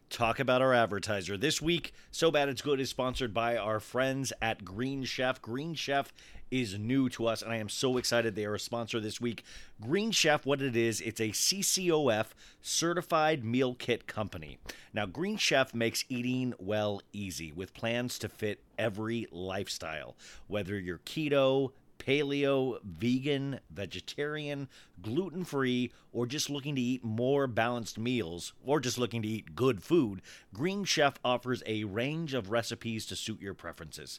talk about our advertiser. This week, So Bad It's Good is sponsored by our friends at Green Chef. Green Chef is new to us, and I am so excited they are a sponsor this week. Green Chef, what it is, it's a CCOF certified meal kit company. Now, Green Chef makes eating well easy with plans to fit every lifestyle, whether you're keto, paleo, vegan, vegetarian, gluten free, or just looking to eat more balanced meals, or just looking to eat good food, Green Chef offers a range of recipes to suit your preferences.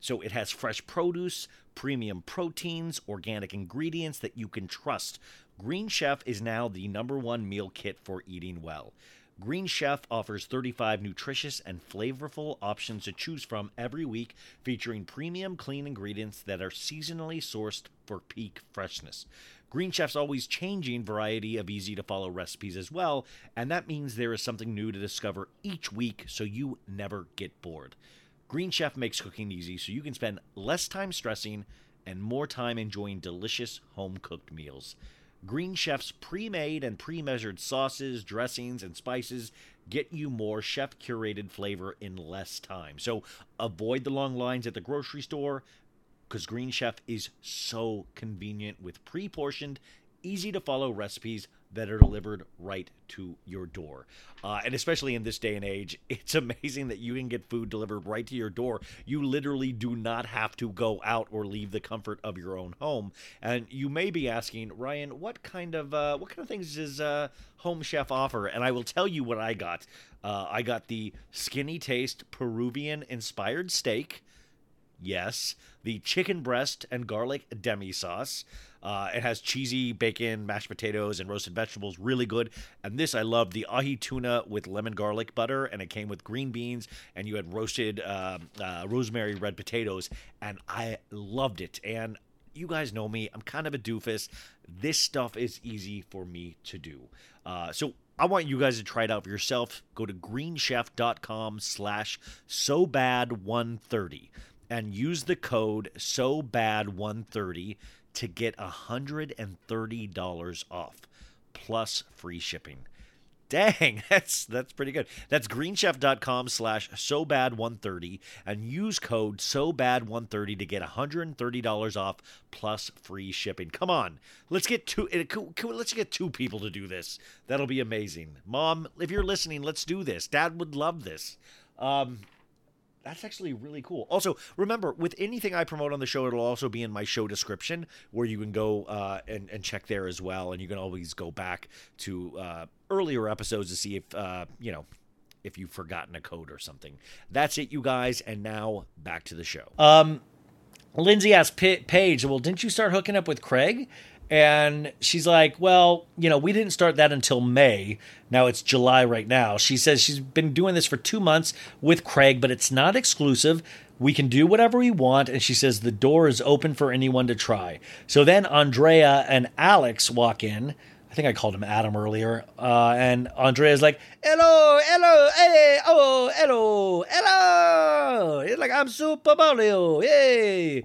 So it has fresh produce, premium proteins, organic ingredients that you can trust. Green Chef is now the number one meal kit for eating well. Green Chef offers 35 nutritious and flavorful options to choose from every week, featuring premium clean ingredients that are seasonally sourced for peak freshness. Green Chef's always changing variety of easy to follow recipes as well, and that means there is something new to discover each week so you never get bored. Green Chef makes cooking easy so you can spend less time stressing and more time enjoying delicious home cooked meals. Green Chef's pre made and pre measured sauces, dressings, and spices get you more chef curated flavor in less time. So avoid the long lines at the grocery store because Green Chef is so convenient with pre portioned, easy to follow recipes that are delivered right to your door. Uh, and especially in this day and age, it's amazing that you can get food delivered right to your door. You literally do not have to go out or leave the comfort of your own home. And you may be asking, Ryan, what kind of uh, what kind of things does uh, Home Chef offer? And I will tell you what I got. Uh, I got the Skinny Taste Peruvian inspired steak. Yes, the chicken breast and garlic demi sauce. Uh, it has cheesy bacon, mashed potatoes, and roasted vegetables. Really good. And this I love the ahi tuna with lemon garlic butter, and it came with green beans, and you had roasted um uh, rosemary red potatoes, and I loved it. And you guys know me. I'm kind of a doofus. This stuff is easy for me to do. Uh, so I want you guys to try it out for yourself. Go to greenchef.com slash so bad 130 and use the code so bad 130 to get $130 off plus free shipping. Dang, that's that's pretty good. That's greenchef.com slash so bad 130 and use code so bad 130 to get $130 off plus free shipping. Come on, let's get two. eh, Let's get two people to do this. That'll be amazing. Mom, if you're listening, let's do this. Dad would love this. Um, that's actually really cool. Also, remember, with anything I promote on the show, it'll also be in my show description where you can go uh, and, and check there as well. And you can always go back to uh, earlier episodes to see if, uh, you know, if you've forgotten a code or something. That's it, you guys. And now back to the show. Um, Lindsay asked Pa- Paige, well, didn't you start hooking up with Craig? And she's like, well, you know, we didn't start that until May. Now it's July right now. She says she's been doing this for two months with Craig, but it's not exclusive. We can do whatever we want. And she says the door is open for anyone to try. So then Andrea and Alex walk in. I think I called him Adam earlier. Uh, and Andrea's like, hello, hello, hey, oh, hello, hello. He's like, I'm Super Mario, yay.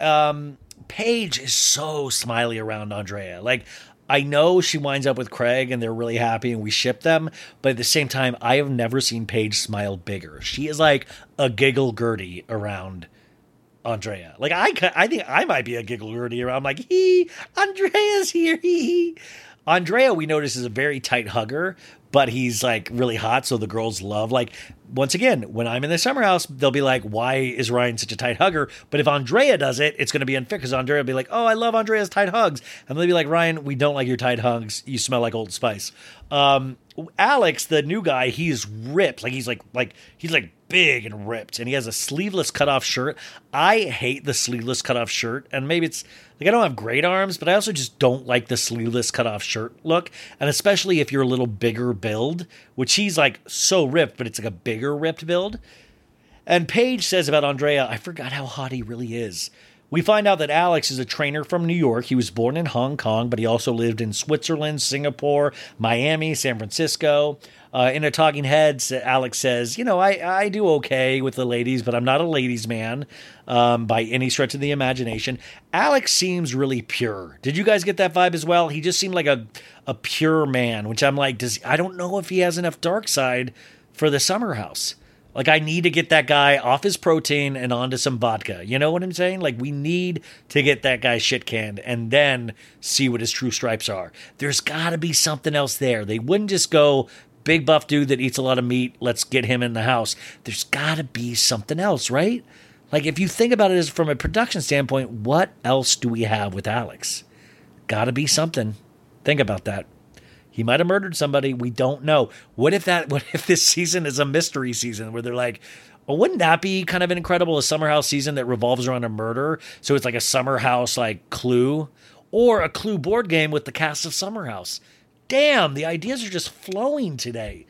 Um, Paige is so smiley around Andrea. Like, I know she winds up with Craig and they're really happy and we ship them, but at the same time, I have never seen Paige smile bigger. She is like a giggle Gertie around Andrea. Like I, I think I might be a giggle Gertie around. I'm like, he, Andrea's here. He, he. Andrea, we notice is a very tight hugger, but he's like really hot. So the girls love like once again when I'm in the summer house, they'll be like, "Why is Ryan such a tight hugger?" But if Andrea does it, it's going to be unfair because Andrea will be like, "Oh, I love Andrea's tight hugs," and they'll be like, "Ryan, we don't like your tight hugs. You smell like Old Spice." Um, Alex, the new guy, he's ripped. Like he's like like he's like big and ripped, and he has a sleeveless cutoff shirt. I hate the sleeveless cutoff shirt, and maybe it's like I don't have great arms, but I also just don't like the sleeveless cutoff shirt look, and especially if you're a little bigger build, which he's like so ripped, but it's like a bigger ripped build. And Paige says about Andrea, I forgot how hot he really is. We find out that Alex is a trainer from New York. He was born in Hong Kong, but he also lived in Switzerland, Singapore, Miami, San Francisco. Uh, in a Talking Heads, Alex says, You know, I, I do okay with the ladies, but I'm not a ladies' man um, by any stretch of the imagination. Alex seems really pure. Did you guys get that vibe as well? He just seemed like a, a pure man, which I'm like, does I don't know if he has enough dark side for the summer house. Like I need to get that guy off his protein and onto some vodka. You know what I'm saying? Like we need to get that guy shit canned and then see what his true stripes are. There's got to be something else there. They wouldn't just go big buff dude that eats a lot of meat. Let's get him in the house. There's got to be something else, right? Like if you think about it as from a production standpoint, what else do we have with Alex? Got to be something. Think about that. He might have murdered somebody. We don't know. What if that? What if this season is a mystery season where they're like, well, wouldn't that be kind of incredible? A summer house season that revolves around a murder. So it's like a summer house like Clue, or a Clue board game with the cast of Summer House. Damn, the ideas are just flowing today.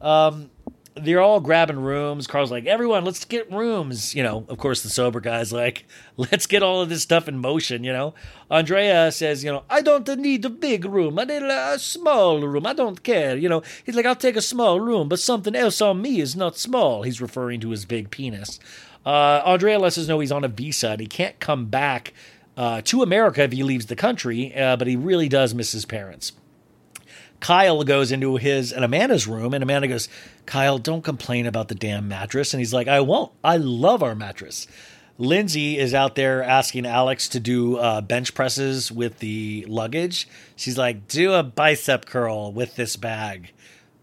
Um, they're all grabbing rooms. Carl's like, everyone, let's get rooms. You know, of course, the sober guy's like, let's get all of this stuff in motion. You know, Andrea says, you know, I don't need a big room. I need a small room. I don't care. You know, he's like, I'll take a small room, but something else on me is not small. He's referring to his big penis. Uh, Andrea lets us know he's on a visa and he can't come back uh, to America if he leaves the country, uh, but he really does miss his parents. Kyle goes into his and Amanda's room, and Amanda goes, Kyle, don't complain about the damn mattress. And he's like, I won't. I love our mattress. Lindsay is out there asking Alex to do uh, bench presses with the luggage. She's like, do a bicep curl with this bag.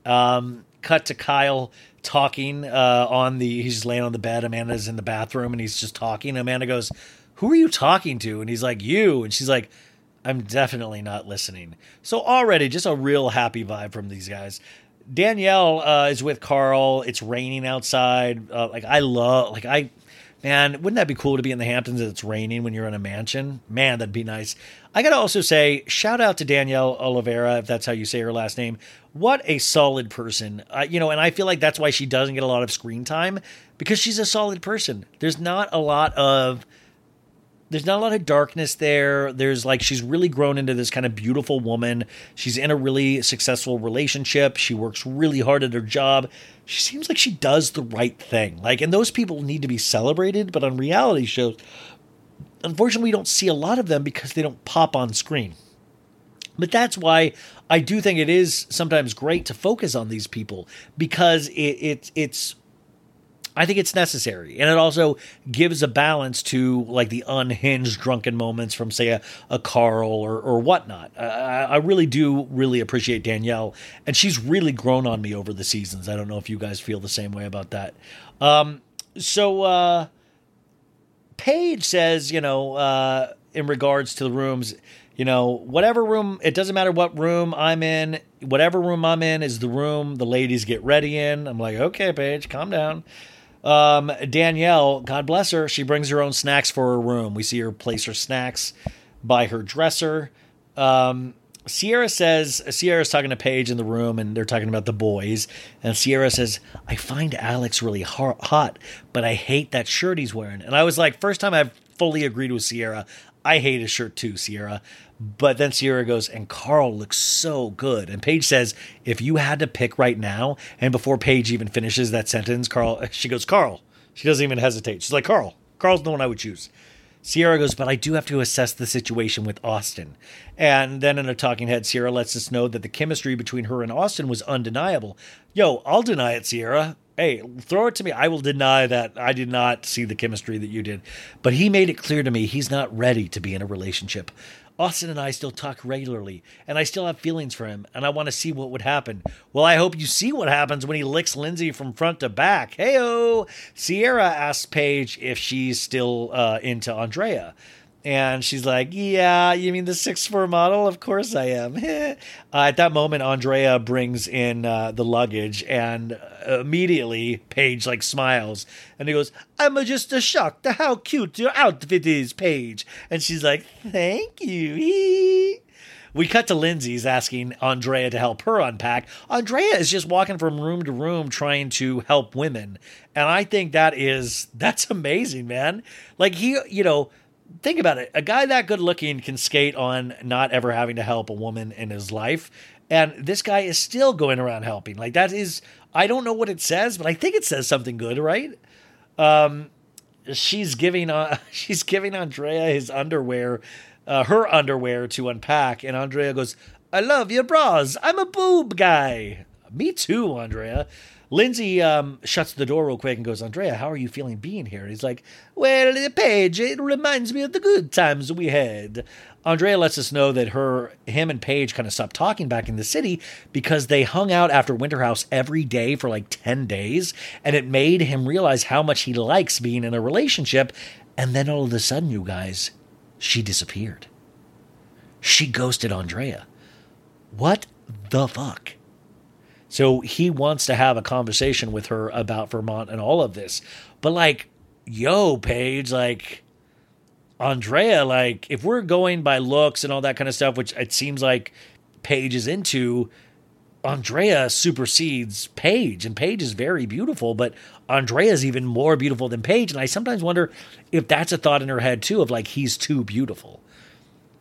Um, cut to Kyle talking uh, on the, he's just laying on the bed. Amanda's in the bathroom and he's just talking. Amanda goes, Who are you talking to? And he's like, You. And she's like, I'm definitely not listening. So already just a real happy vibe from these guys. Danielle uh, is with Carl. It's raining outside. Uh, like I love, like I, man, wouldn't that be cool to be in the Hamptons and it's raining when you're in a mansion? Man, that'd be nice. I gotta also say, shout out to Danielle Olivera, if that's how you say her last name. What a solid person, uh, you know. And I feel like that's why she doesn't get a lot of screen time because she's a solid person. There's not a lot of there's not a lot of darkness there. There's like she's really grown into this kind of beautiful woman. She's in a really successful relationship. She works really hard at her job. She seems like she does the right thing. Like, and those people need to be celebrated, but on reality shows, unfortunately, we don't see a lot of them because they don't pop on screen. But that's why I do think it is sometimes great to focus on these people because it, it it's I think it's necessary. And it also gives a balance to like the unhinged drunken moments from, say, a, a Carl or, or whatnot. I, I really do really appreciate Danielle. And she's really grown on me over the seasons. I don't know if you guys feel the same way about that. Um, so, uh, Paige says, you know, uh, in regards to the rooms, you know, whatever room, it doesn't matter what room I'm in, whatever room I'm in is the room the ladies get ready in. I'm like, okay, Paige, calm down. Um, Danielle, God bless her, she brings her own snacks for her room. We see her place her snacks by her dresser. Um, Ciara says, Ciara's talking to Paige in the room and they're talking about the boys. And Ciara says, I find Alex really hot, but I hate that shirt he's wearing. And I was like, first time I've fully agreed with Ciara. I hate his shirt too, Ciara. But then Ciara goes, and Carl looks so good. And Paige says, if you had to pick right now, and before Paige even finishes that sentence, Carl, she goes, Carl. She doesn't even hesitate. She's like, Carl. Carl's the one I would choose. Ciara goes, but I do have to assess the situation with Austin. And then in a talking head, Ciara lets us know that the chemistry between her and Austin was undeniable. Yo, I'll deny it, Ciara. Hey, throw it to me. I will deny that I did not see the chemistry that you did. But he made it clear to me he's not ready to be in a relationship. Austin and I still talk regularly, and I still have feelings for him, and I want to see what would happen. Well, I hope you see what happens when he licks Lindsay from front to back. Heyo! Ciara asks Paige if she's still uh, into Andrea. And she's like, Yeah, you mean the six four model? Of course I am. uh, at that moment, Andrea brings in uh, the luggage, and uh, immediately Paige like smiles, and he goes, "I'm just a shocked at how cute your outfit is, Paige." And she's like, "Thank you." We cut to Lindsay's asking Andrea to help her unpack. Andrea is just walking from room to room trying to help women. And I think that is that's amazing, man. Like he, you know, think about it. A guy that good looking can skate on not ever having to help a woman in his life. And this guy is still going around helping. Like that is I don't know what it says, but I think it says something good, right? Um she's giving uh, she's giving Andrea his underwear, uh, her underwear to unpack, and Andrea goes, "I love your bras. I'm a boob guy." Me too, Andrea. Lindsay um, shuts the door real quick and goes, Andrea, how are you feeling being here? And he's like, Well, Paige, it reminds me of the good times we had. Andrea lets us know that her, him and Paige kind of stopped talking back in the city because they hung out after Winter House every day for like 10 days. And it made him realize how much he likes being in a relationship. And then all of a sudden, you guys, she disappeared. She ghosted Andrea. What the fuck? So he wants to have a conversation with her about Vermont and all of this. But like, yo, Paige, like Andrea, like if we're going by looks and all that kind of stuff, which it seems like Paige is into, Andrea supersedes Paige, and Paige is very beautiful, but Andrea is even more beautiful than Paige. And I sometimes wonder if that's a thought in her head too, of like he's too beautiful.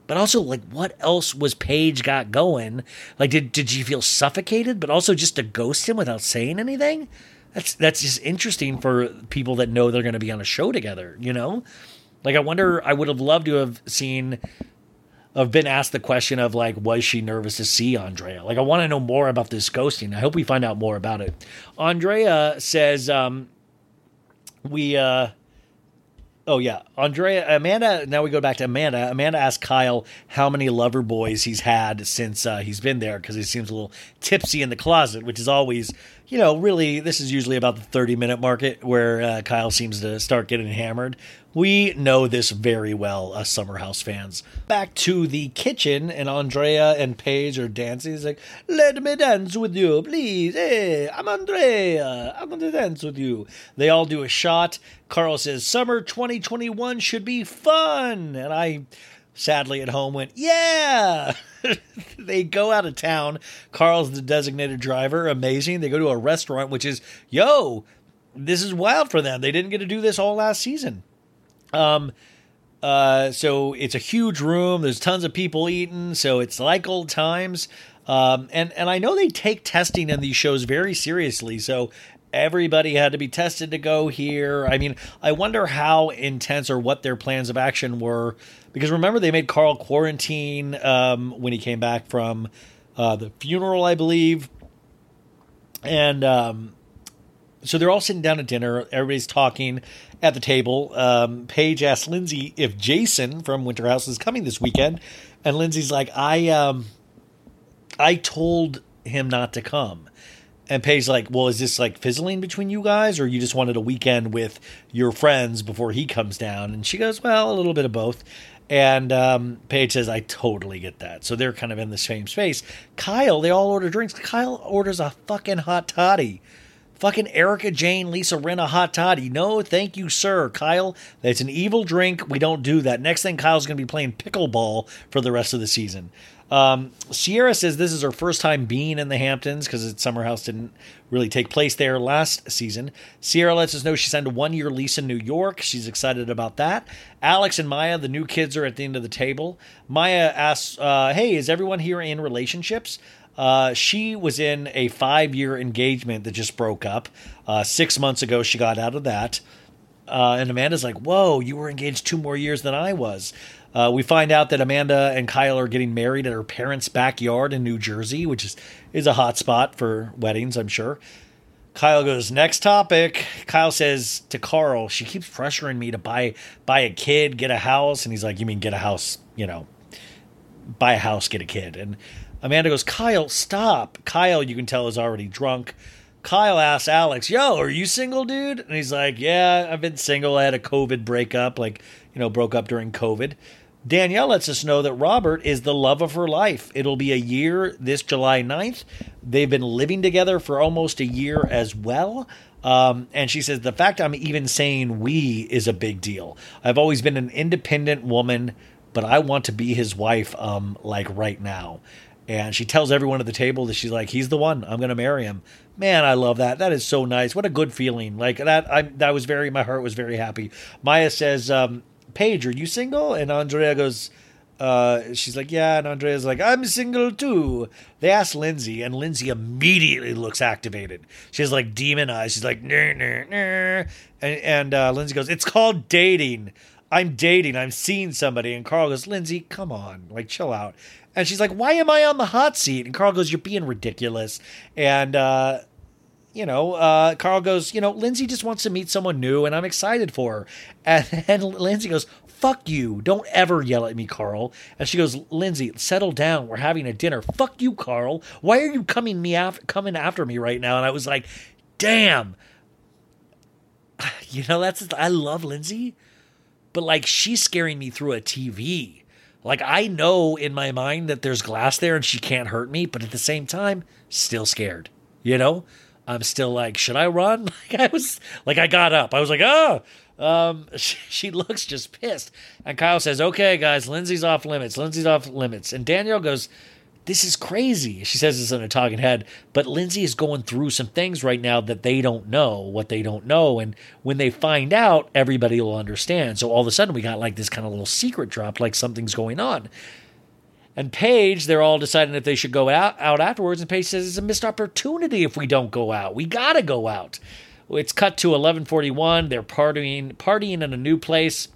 But also, like, what else was Paige got going? Like, did did she feel suffocated? But also, just to ghost him without saying anything? That's that's just interesting for people that know they're going to be on a show together. You know, like I wonder. I would have loved to have seen, have been asked the question of like, was she nervous to see Andrea? Like, I want to know more about this ghosting. I hope we find out more about it. Andrea says, um, we. uh Oh yeah, Andrea, Amanda. Now we go back to Amanda. Amanda asked Kyle how many Loverboys he's had since uh, he's been there because he seems a little tipsy in the closet, which is always, you know, really. This is usually about the thirty-minute market where uh, Kyle seems to start getting hammered. We know this very well, us Summer House fans. Back to the kitchen, and Andrea and Paige are dancing. He's like, "Let me dance with you, please. Hey, I'm Andrea. I'm going to dance with you." They all do a shot. Carl says, "Summer 2021 should be fun," and I sadly at home went, "Yeah." they go out of town. Carl's the designated driver. Amazing. They go to a restaurant, which is, yo, this is wild for them. They didn't get to do this all last season. Um, uh, so it's a huge room. There's tons of people eating. So it's like old times. Um, and and I know they take testing in these shows very seriously. So everybody had to be tested to go here. I mean, I wonder how intense or what their plans of action were. Because remember, they made Carl quarantine um, when he came back from uh, the funeral, I believe. And um, so they're all sitting down at dinner. Everybody's talking at the table. Um, Paige asks Lindsay if Jason from Winter House is coming this weekend, and Lindsay's like, "I um, I told him not to come." And Paige's like, "Well, is this like fizzling between you guys, or you just wanted a weekend with your friends before he comes down?" And she goes, "Well, a little bit of both." And um, Paige says, "I totally get that." So they're kind of in the same space. Kyle, they all order drinks. Kyle orders a fucking hot toddy. Fucking Erika Jayne, Lisa Rinna hot toddy. No, thank you, sir. Kyle, that's an evil drink. We don't do that. Next thing, Kyle's going to be playing pickleball for the rest of the season. Um, Ciara says this is her first time being in the Hamptons because Summer House didn't really take place there last season. Ciara lets us know she signed a one year lease in New York. She's excited about that. Alex and Maya, the new kids, are at the end of the table. Maya asks, uh, Hey, is everyone here in relationships? Uh, she was in a five year engagement that just broke up. Uh, six months ago, she got out of that. Uh, and Amanda's like, Whoa, you were engaged two more years than I was. Uh, we find out that Amanda and Kyle are getting married at her parents' backyard in New Jersey, which is, is a hot spot for weddings, I'm sure. Kyle goes, next topic. Kyle says to Carl, she keeps pressuring me to buy buy a kid, get a house. And he's like, You mean get a house, you know, buy a house, get a kid. And Amanda goes, Kyle, stop. Kyle, you can tell, is already drunk. Kyle asks Alex, Yo, are you single, dude? And he's like, Yeah, I've been single. I had a COVID breakup, like, you know, broke up during COVID. Danielle lets us know that Robert is the love of her life. It'll be a year this July 9th. They've been living together for almost a year as well. Um, and she says, The fact I'm even saying we is a big deal. I've always been an independent woman, but I want to be his wife, um, like right now. And she tells everyone at the table that she's like, he's the one. I'm going to marry him. Man, I love that. That is so nice. What a good feeling. Like that. I that was very. My heart was very happy. Maya says, um, "Paige, are you single?" And Andrea goes, uh, she's like, yeah, and Andrea's like, I'm single too. They ask Lindsay, and Lindsay immediately looks activated. She has like demon eyes. She's like. And, and uh, Lindsay goes, it's called dating. I'm dating. I'm seeing somebody. And Carl goes, Lindsay, come on, like chill out. And she's like, why am I on the hot seat? And Carl goes, you're being ridiculous. And uh, you know, uh, Carl goes, you know, Lindsay just wants to meet someone new and I'm excited for her. And then Lindsay goes, fuck you. Don't ever yell at me, Carl. And she goes, Lindsay, settle down. We're having a dinner. Fuck you, Carl. Why are you coming me after, coming after me right now? And I was like, damn. You know, that's, I love Lindsay, but like she's scaring me through a TV. Like I know in my mind that there's glass there and she can't hurt me, but at the same time, still scared. You know? I'm still like, should I run? Like I was like I got up. I was like, oh. Um, she, she looks just pissed. And Kyle says, Okay, guys, Lindsay's off limits. Lindsay's off limits. And Danielle goes, This is crazy. She says this in a talking head, but Lindsay is going through some things right now that they don't know what they don't know. And when they find out, everybody will understand. So all of a sudden we got like this kind of little secret drop, like something's going on. And Paige, they're all deciding if they should go out, out afterwards. And Paige says it's a missed opportunity if we don't go out. We gotta go out. It's cut to 11:41. They're partying, partying in a new place,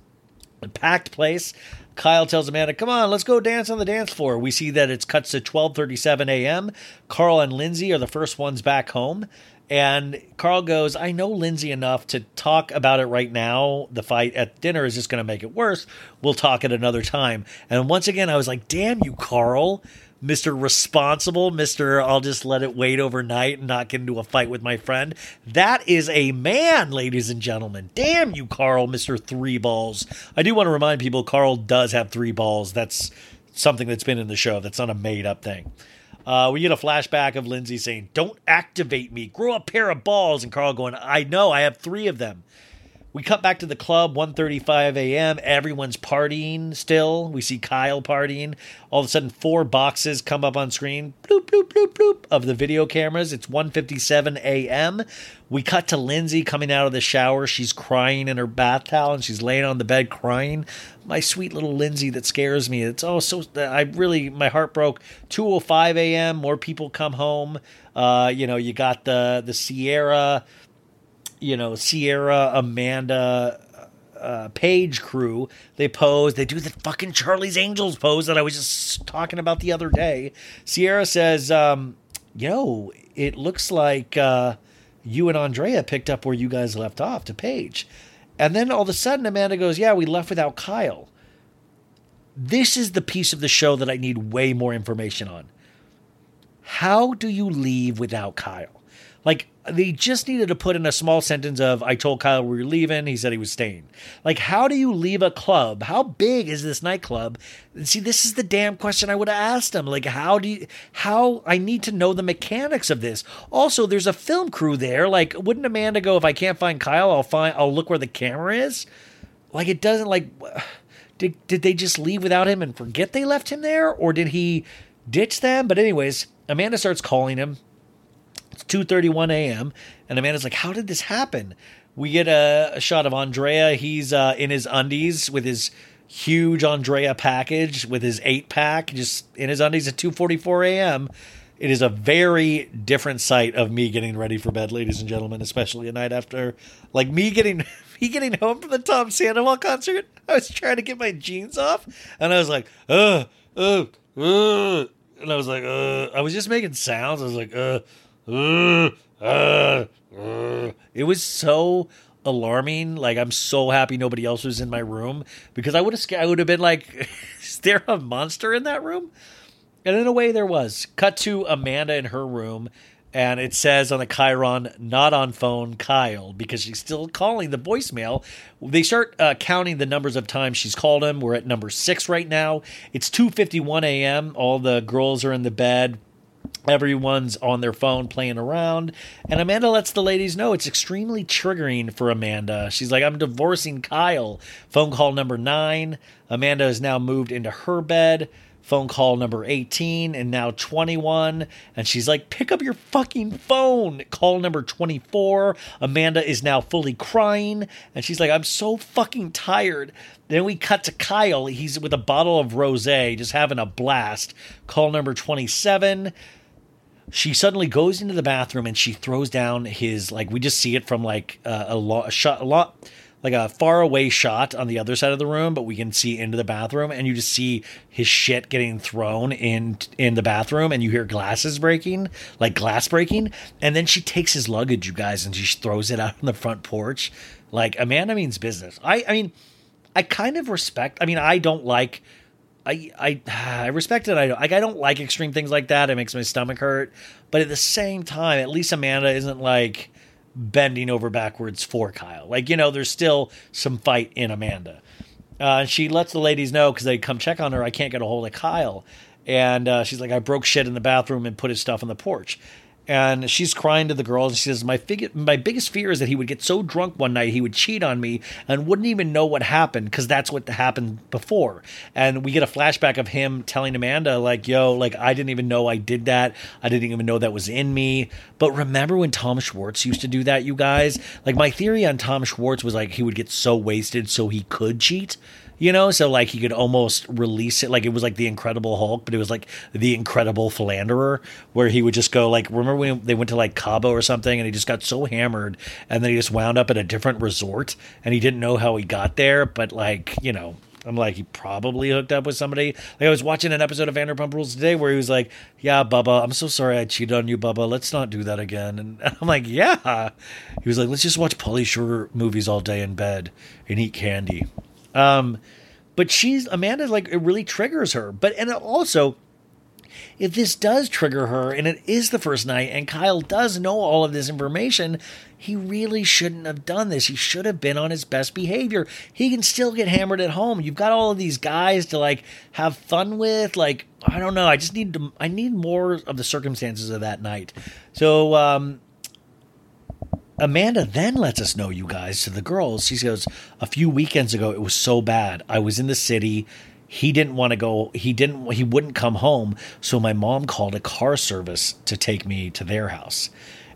a packed place. Kyle tells Amanda, "Come on, let's go dance on the dance floor." We see that it's cuts to 12:37 a.m. Carl and Lindsay are the first ones back home. And Carl goes, I know Lindsay enough to talk about it right now. The fight at dinner is just going to make it worse. We'll talk at another time. And once again, I was like, damn you, Carl. Mr. Responsible, Mr. I'll just let it wait overnight and not get into a fight with my friend. That is a man, ladies and gentlemen. Damn you, Carl, Mr. Three Balls. I do want to remind people Carl does have three balls. That's something that's been in the show. That's not a made up thing. Uh, we get a flashback of Lindsay saying, Don't activate me, grow a pair of balls. And Carl going, I know, I have three of them. We cut back to the club, 1.35 a.m. Everyone's partying still. We see Kyle partying. All of a sudden, four boxes come up on screen, bloop, bloop, bloop, bloop, of the video cameras. It's 1.57 a.m. We cut to Lindsay coming out of the shower. She's crying in her bath towel and she's laying on the bed crying. My sweet little Lindsay that scares me. It's oh so I really my heart broke. 2:05 a.m. More people come home. Uh, you know, you got the the Ciara you know, Ciara, Amanda, uh, Paige crew. They pose. They do the fucking Charlie's Angels pose that I was just talking about the other day. Ciara says, um, "Yo, it looks like uh, you and Andrea picked up where you guys left off to Paige." And then all of a sudden, Amanda goes, "Yeah, we left without Kyle." This is the piece of the show that I need way more information on. How do you leave without Kyle? Like they just needed to put in a small sentence of I told Kyle we were leaving, he said he was staying. Like how do you leave a club? How big is this nightclub? And see, this is the damn question I would have asked him. Like how do you how I need to know the mechanics of this. Also, there's a film crew there. Like wouldn't Amanda go if I can't find Kyle, I'll find I'll look where the camera is? Like it doesn't like did did they just leave without him and forget they left him there or did he ditch them? But anyways, Amanda starts calling him. It's 2:31 a.m. and Amanda's like, "How did this happen?" We get a, a shot of Andrea. He's uh, in his undies with his huge Andrea package with his eight pack, just in his undies at 2:44 a.m. It is a very different sight of me getting ready for bed, ladies and gentlemen, especially a night after, like me getting me getting home from the Tom Sandoval concert. I was trying to get my jeans off, and I was like, "Ugh, ugh, ugh," and I was like, "Uh," I was just making sounds. I was like, "Uh." It was so alarming. Like I'm so happy nobody else was in my room because I would have I would have been like, is there a monster in that room? And in a way, there was. Cut to Amanda in her room, and it says on the chyron, not on phone, Kyle, because she's still calling the voicemail. They start uh, counting the numbers of times she's called him. We're at number six right now. It's 2.51 a.m. All the girls are in the bed. Everyone's on their phone playing around. And Amanda lets the ladies know it's extremely triggering for Amanda. She's like, I'm divorcing Kyle. Phone call number nine. Amanda has now moved into her bed. Phone call number 18 and now 21. And she's like, pick up your fucking phone. Call number 24. Amanda is now fully crying. And she's like, I'm so fucking tired. Then we cut to Kyle. He's with a bottle of rose, just having a blast. Call number 27 she suddenly goes into the bathroom and she throws down his like we just see it from like uh, a, lo- a shot a lot like a far away shot on the other side of the room, but we can see into the bathroom, and you just see his shit getting thrown in in the bathroom, and you hear glasses breaking, like glass breaking, and then she takes his luggage, you guys, and she throws it out on the front porch. Like Amanda means business. I I mean, I kind of respect. I mean, I don't like. I I I respect it. I don't, like I don't like extreme things like that. It makes my stomach hurt. But at the same time, at least Amanda isn't like bending over backwards for Kyle. Like you know, there's still some fight in Amanda. Uh, she lets the ladies know because they come check on her. I can't get a hold of Kyle, and uh, she's like, I broke shit in the bathroom and put his stuff on the porch. And she's crying to the girls. She says, "My fig- my biggest fear is that he would get so drunk one night he would cheat on me and wouldn't even know what happened because that's what happened before." And we get a flashback of him telling Amanda, "Like, yo, like I didn't even know I did that. I didn't even know that was in me." But remember when Tom Schwartz used to do that, you guys? Like my theory on Tom Schwartz was like he would get so wasted so he could cheat you know so like he could almost release it like it was like the incredible hulk but it was like the incredible philanderer where he would just go like remember when they went to like cabo or something and he just got so hammered and then he just wound up at a different resort and he didn't know how he got there but like you know I'm like, he probably hooked up with somebody. Like, I was watching an episode of Vanderpump Rules today where he was like, Yeah, Bubba, I'm so sorry I cheated on you, Bubba. Let's not do that again. And I'm like, Yeah. He was like, Let's just watch Pauly Shore movies all day in bed and eat candy. Um, but she's Amanda like it really triggers her. But and also, if this does trigger her and it is the first night and Kyle does know all of this information, he really shouldn't have done this. He should have been on his best behavior. He can still get hammered at home. You've got all of these guys to like have fun with. Like, I don't know. I just need to I need more of the circumstances of that night. So um Amanda then lets us know, you guys, to the girls. She goes, a few weekends ago, it was so bad. I was in the city. He didn't want to go. He didn't. He wouldn't come home. So my mom called a car service to take me to their house.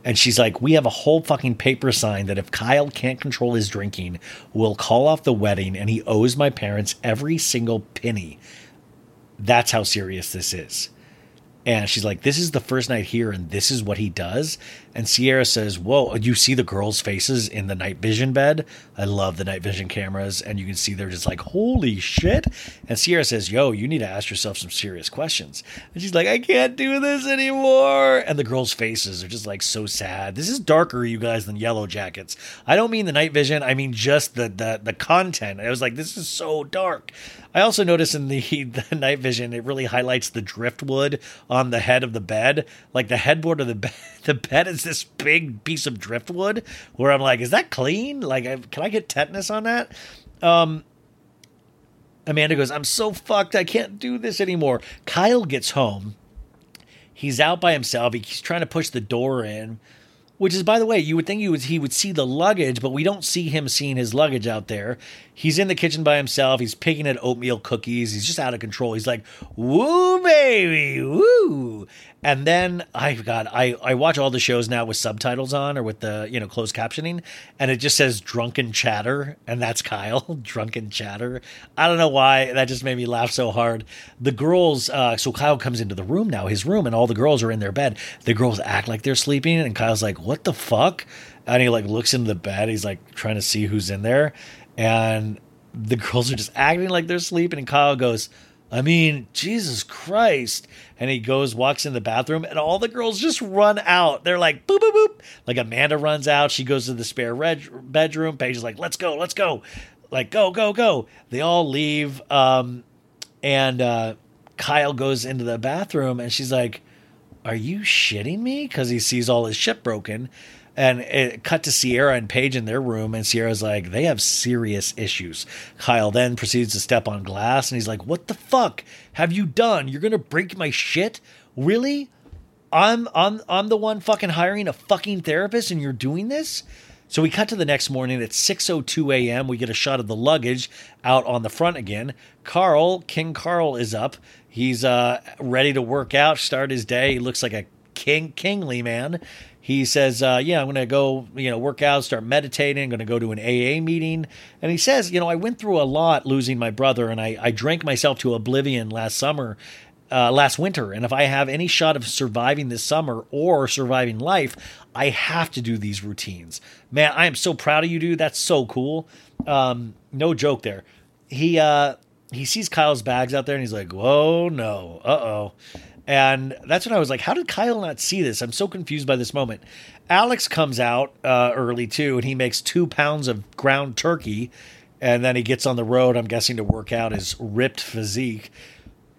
And she's like, we have a whole fucking paper sign that if Kyle can't control his drinking, we'll call off the wedding and he owes my parents every single penny. That's how serious this is. And she's like, This is the first night here, and this is what he does. And Ciara says, Whoa, you see the girls' faces in the night vision bed? I love the night vision cameras, and you can see they're just like, Holy shit. And Ciara says, Yo, you need to ask yourself some serious questions. And she's like, I can't do this anymore. And the girls' faces are just like so sad. This is darker, you guys, than Yellowjackets. I don't mean the night vision, I mean just the the, the content. I was like, This is so dark. I also noticed in the, the night vision, it really highlights the driftwood on the head of the bed. Like the headboard of the bed, the bed is this big piece of driftwood where I'm like, is that clean? Like, can I get tetanus on that? Um, Amanda goes, I'm so fucked. I can't do this anymore. Kyle gets home. He's out by himself. He's trying to push the door in, which is, by the way, you would think he would, he would see the luggage, but we don't see him seeing his luggage out there. He's in the kitchen by himself. He's picking at oatmeal cookies. He's just out of control. He's like, woo, baby, woo. And then I got I I watch all the shows now with subtitles on or with the you know closed captioning, and it just says drunken chatter, and that's Kyle, drunken chatter. I don't know why that just made me laugh so hard. The girls, uh, so Kyle comes into the room now, his room, and all the girls are in their bed. The girls act like they're sleeping, and Kyle's like, "What the fuck?" And he like looks into the bed. He's like trying to see who's in there, and the girls are just acting like they're sleeping, and Kyle goes. I mean, Jesus Christ. And he goes, walks in the bathroom, and all the girls just run out. They're like, boop, boop, boop. Like Amanda runs out. She goes to the spare red- bedroom. Paige is like, let's go, let's go. Like, go, go, go. They all leave. Um, and uh, Kyle goes into the bathroom, and she's like, are you shitting me? Because he sees all his shit broken. And it cut to Ciara and Paige in their room, and Ciara's like, they have serious issues. Kyle then proceeds to step on glass, and he's like, What the fuck have you done? You're gonna break my shit? Really? I'm I'm I'm the one fucking hiring a fucking therapist, and you're doing this? So we cut to the next morning at 6:02 a.m. We get a shot of the luggage out on the front again. Carl, King Carl is up. He's uh ready to work out, start his day. He looks like a king kingly man. He says, uh, "Yeah, I'm going to go, you know, work out, start meditating. I'm going to go to an AA meeting." And he says, "You know, I went through a lot losing my brother, and I, I drank myself to oblivion last summer." uh, last winter. And if I have any shot of surviving this summer or surviving life, I have to do these routines. Man, I am so proud of you, dude. That's so cool. Um, no joke there. He uh, he sees Kyle's bags out there and he's like, "Whoa, no, uh oh." And that's when I was like, how did Kyle not see this? I'm so confused by this moment. Alex comes out uh, early too, and he makes two pounds of ground turkey. And then he gets on the road, I'm guessing, to work out his ripped physique.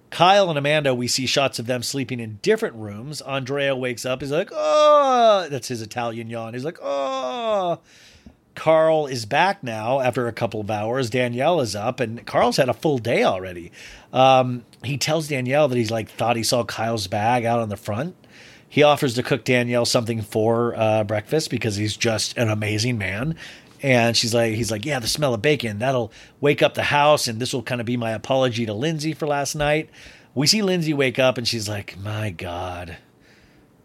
Kyle and Amanda, we see shots of them sleeping in different rooms. Andrea wakes up. He's like, oh, that's his Italian yawn. He's like, oh. Carl is back now after a couple of hours. Danielle is up, and Carl's had a full day already. Um, he tells Danielle that he's like thought he saw Kyle's bag out on the front. He offers to cook Danielle something for uh, breakfast because he's just an amazing man. And she's like, he's like, yeah, the smell of bacon that'll wake up the house, and this will kind of be my apology to Lindsay for last night. We see Lindsay wake up, and she's like, my God.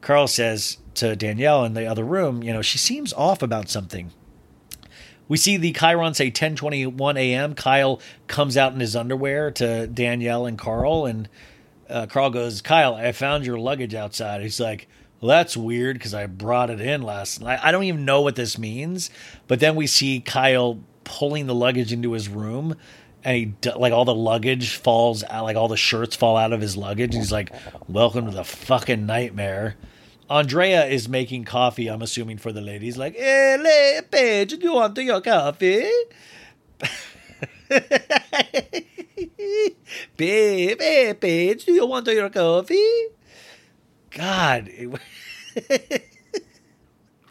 Carl says to Danielle in the other room, you know, she seems off about something. We see the chyron say 10:21 a.m. Kyle comes out in his underwear to Danielle and Carl, and uh, Carl goes, "Kyle, I found your luggage outside." He's like, well, "That's weird because I brought it in last night." I don't even know what this means, but then we see Kyle pulling the luggage into his room, and he like all the luggage falls out, like all the shirts fall out of his luggage. He's like, "Welcome to the fucking nightmare." Andrea is making coffee, I'm assuming, for the ladies. Like, hey, le- Paige, do you want your coffee? Babe, hey, Paige, do you want your coffee? God.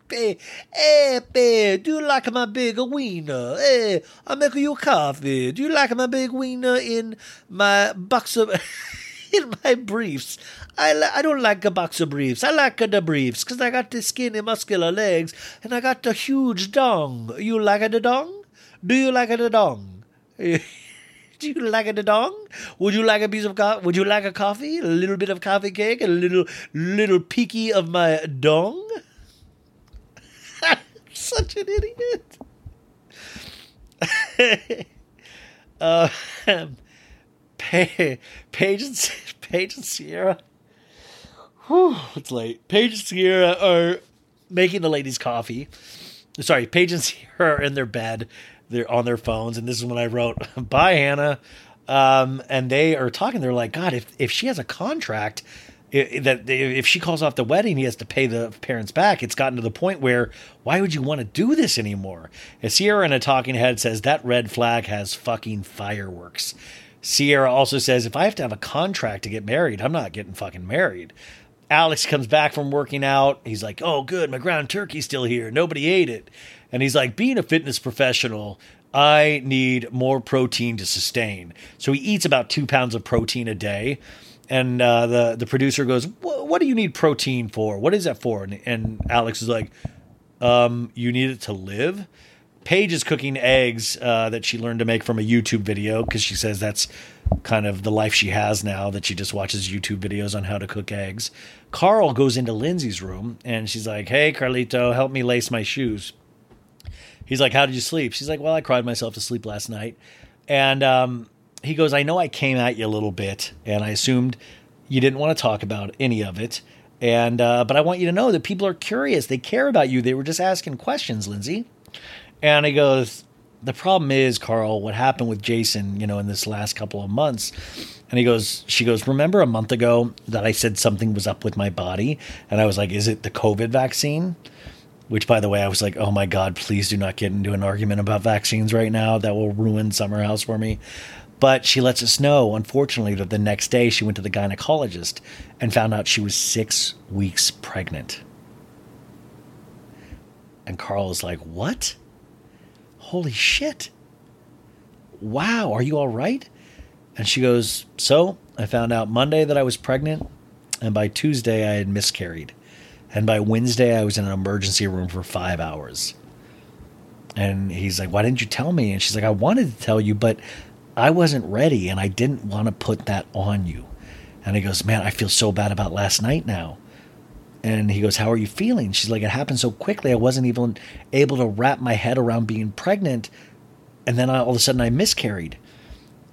Hey, babe, eh, do you like my big wiener? Eh, hey, I'm making you coffee. Do you like my big wiener in my box of... in my briefs. I, li- I don't like a box of briefs. I like the briefs because I got the skinny, muscular legs and I got the huge dong. You like the dong? Do you like the dong? Do you like the dong? Would you like a piece of coffee? Would you like a coffee? A little bit of coffee cake? A little little peeky of my dong? Such an idiot. uh, Pa- Paige and, Paige and Ciara. Whew, it's late. Paige and Ciara are making the ladies coffee. Sorry, Paige and Ciara are in their bed. They're on their phones, and this is when I wrote, "Bye, Hannah." Um, and they are talking. They're like, God, if if she has a contract, that if she calls off the wedding, he has to pay the parents back. It's gotten to the point where why would you want to do this anymore? And Ciara in a talking head says that red flag has fucking fireworks. Ciara also says if I have to have a contract to get married, I'm not getting fucking married. Alex comes back from working out. He's like, "Oh, good, my ground turkey's still here. Nobody ate it." And he's like, "Being a fitness professional, I need more protein to sustain." So he eats about two pounds of protein a day. And uh, the the producer goes, "What do you need protein for? What is that for?" And, and Alex is like, um, "You need it to live." Paige is cooking eggs uh, that she learned to make from a YouTube video because she says that's kind of the life she has now that she just watches YouTube videos on how to cook eggs. Carl goes into Lindsay's room and she's like, Hey, Carlito, help me lace my shoes. He's like, How did you sleep? She's like, Well, I cried myself to sleep last night. And um, he goes, I know I came at you a little bit and I assumed you didn't want to talk about any of it. And uh, but I want you to know that people are curious. They care about you. They were just asking questions, Lindsay. And he goes, The problem is, Carl, what happened with Jason, you know, in this last couple of months. And he goes, She goes, Remember a month ago that I said something was up with my body? And I was like, Is it the COVID vaccine? Which, by the way, I was like, Oh my God, please do not get into an argument about vaccines right now. That will ruin Summer House for me. But she lets us know, unfortunately, that the next day she went to the gynecologist and found out she was six weeks pregnant. And Carl is like, What? Holy shit. Wow, are you all right? And she goes, So I found out Monday that I was pregnant, and by Tuesday I had miscarried. And by Wednesday I was in an emergency room for five hours. And he's like, Why didn't you tell me? And she's like, I wanted to tell you, but I wasn't ready and I didn't want to put that on you. And he goes, Man, I feel so bad about last night now. And he goes, How are you feeling? She's like, It happened so quickly. I wasn't even able to wrap my head around being pregnant. And then all of a sudden I miscarried.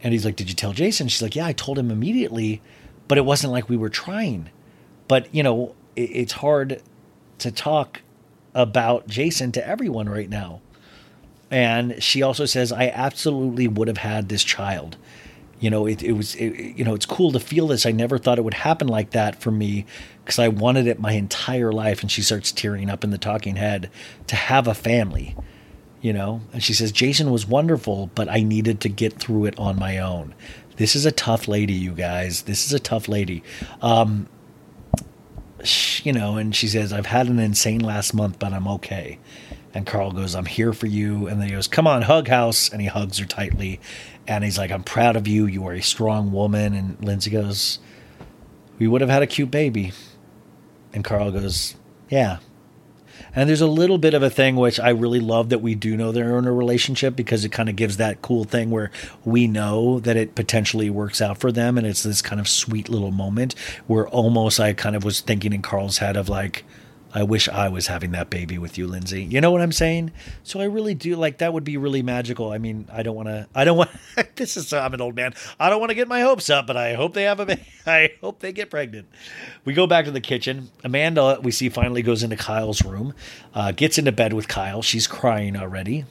And he's like, Did you tell Jason? She's like, Yeah, I told him immediately. but it wasn't like we were trying. But you know, it, it's hard to talk about Jason to everyone right now. And she also says, I absolutely would have had this child. You know, it, it was, it, you know, it's cool to feel this. I never thought it would happen like that for me because I wanted it my entire life. And she starts tearing up in the talking head to have a family, you know? And she says, Jason was wonderful, but I needed to get through it on my own. This is a tough lady, you guys. This is a tough lady. Um, you know, and she says, I've had an insane last month, but I'm okay. And Carl goes, I'm here for you. And then he goes, Come on, hug house. And he hugs her tightly. And he's like, I'm proud of you. You are a strong woman. And Lindsay goes, We would have had a cute baby. And Carl goes, Yeah. And there's a little bit of a thing which I really love that we do know they're in a relationship because it kind of gives that cool thing where we know that it potentially works out for them. And it's this kind of sweet little moment where almost I kind of was thinking in Carl's head of like, I wish I was having that baby with you, Lindsay. You know what I'm saying? So I really do like that would be really magical. I mean, I don't want to, I don't want, this is, I'm an old man. I don't want to get my hopes up, but I hope they have a, I hope they get pregnant. We go back to the kitchen. Amanda, we see finally goes into Kyle's room, uh, gets into bed with Kyle. She's crying already.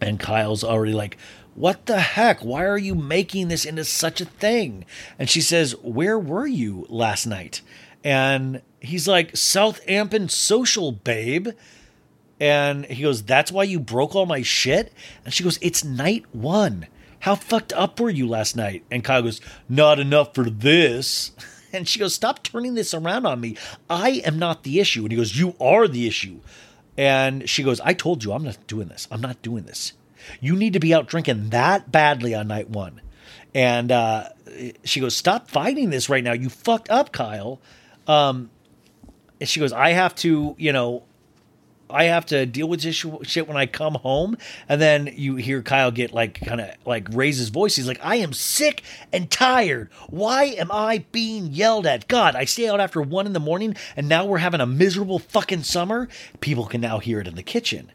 And Kyle's already like, what the heck? Why are you making this into such a thing? And she says, Where were you last night? And he's like, Southampton Social, babe. And he goes, That's why you broke all my shit? And she goes, It's night one. How fucked up were you last night? And Kyle goes, Not enough for this. And she goes, Stop turning this around on me. I am not the issue. And he goes, You are the issue. And she goes, I told you I'm not doing this. I'm not doing this. You need to be out drinking that badly on night one. And uh, she goes, Stop fighting this right now. You fucked up, Kyle. Um, and she goes, I have to, you know, I have to deal with this shit when I come home. And then you hear Kyle get like kind of like raise his voice. He's like, I am sick and tired. Why am I being yelled at? God, I stay out after one in the morning and now we're having a miserable fucking summer. People can now hear it in the kitchen.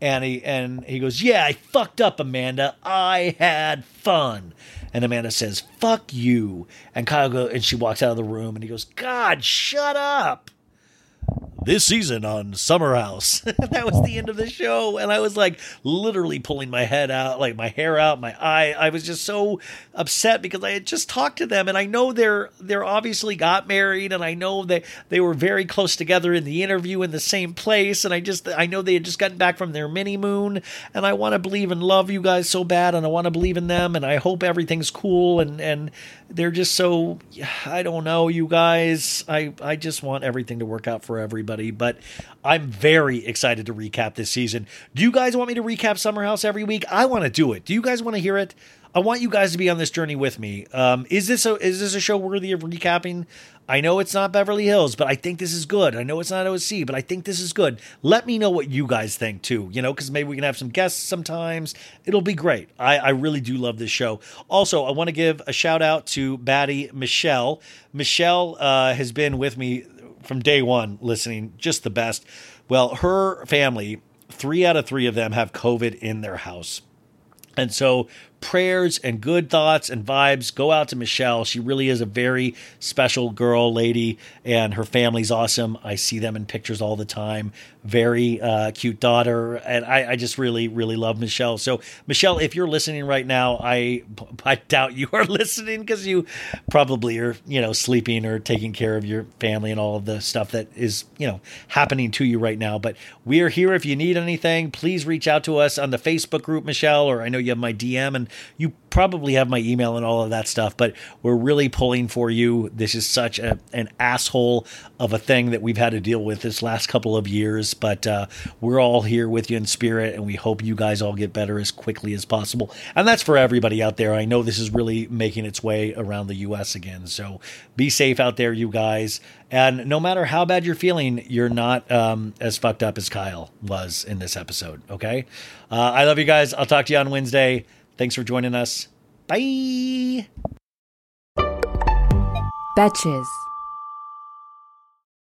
And he and he goes, Yeah, I fucked up, Amanda. I had fun. And Amanda says, Fuck you. And Kyle go and she walks out of the room and he goes, God, shut up this season on Summer House. that was the end of the show. And I was like literally pulling my head out, like my hair out, my eye. I was just so upset because I had just talked to them and I know they're they're obviously got married and I know that they were very close together in the interview in the same place. And I just I know they had just gotten back from their mini moon and I want to believe and love you guys so bad and I want to believe in them and I hope everything's cool and and they're just so I don't know, you guys. I I just want everything to work out for everybody. But I'm very excited to recap this season. Do you guys want me to recap Summer House every week? I want to do it. Do you guys want to hear it? I want you guys to be on this journey with me. Um, is this a is this a show worthy of recapping? I know it's not Beverly Hills, but I think this is good. I know it's not OC, but I think this is good. Let me know what you guys think too, you know, because maybe we can have some guests sometimes. It'll be great. I, I really do love this show. Also, I want to give a shout out to Batty Michelle. Michelle uh, has been with me from day one listening, just the best. Well, her family, three out of three of them have COVID in their house. And so prayers and good thoughts and vibes go out to Michelle. She really is a very special girl, lady, and her family's awesome. I see them in pictures all the time. Very uh, cute daughter, and I, I just really, really love Michelle. So, Michelle, if you're listening right now, I I doubt you are listening because you probably are, you know, sleeping or taking care of your family and all of the stuff that is, you know, happening to you right now. But we are here if you need anything. Please reach out to us on the Facebook group, Michelle, or I know you have my DM and you probably have my email and all of that stuff, but we're really pulling for you. This is such a, an asshole of a thing that we've had to deal with this last couple of years, but uh, we're all here with you in spirit, and we hope you guys all get better as quickly as possible. And that's for everybody out there. I know this is really making its way around the U.S. again, so be safe out there, you guys. And no matter how bad you're feeling, you're not um, as fucked up as Kyle was in this episode, okay? Uh, I love you guys. I'll talk to you on Wednesday. Thanks for joining us. Bye. Betches.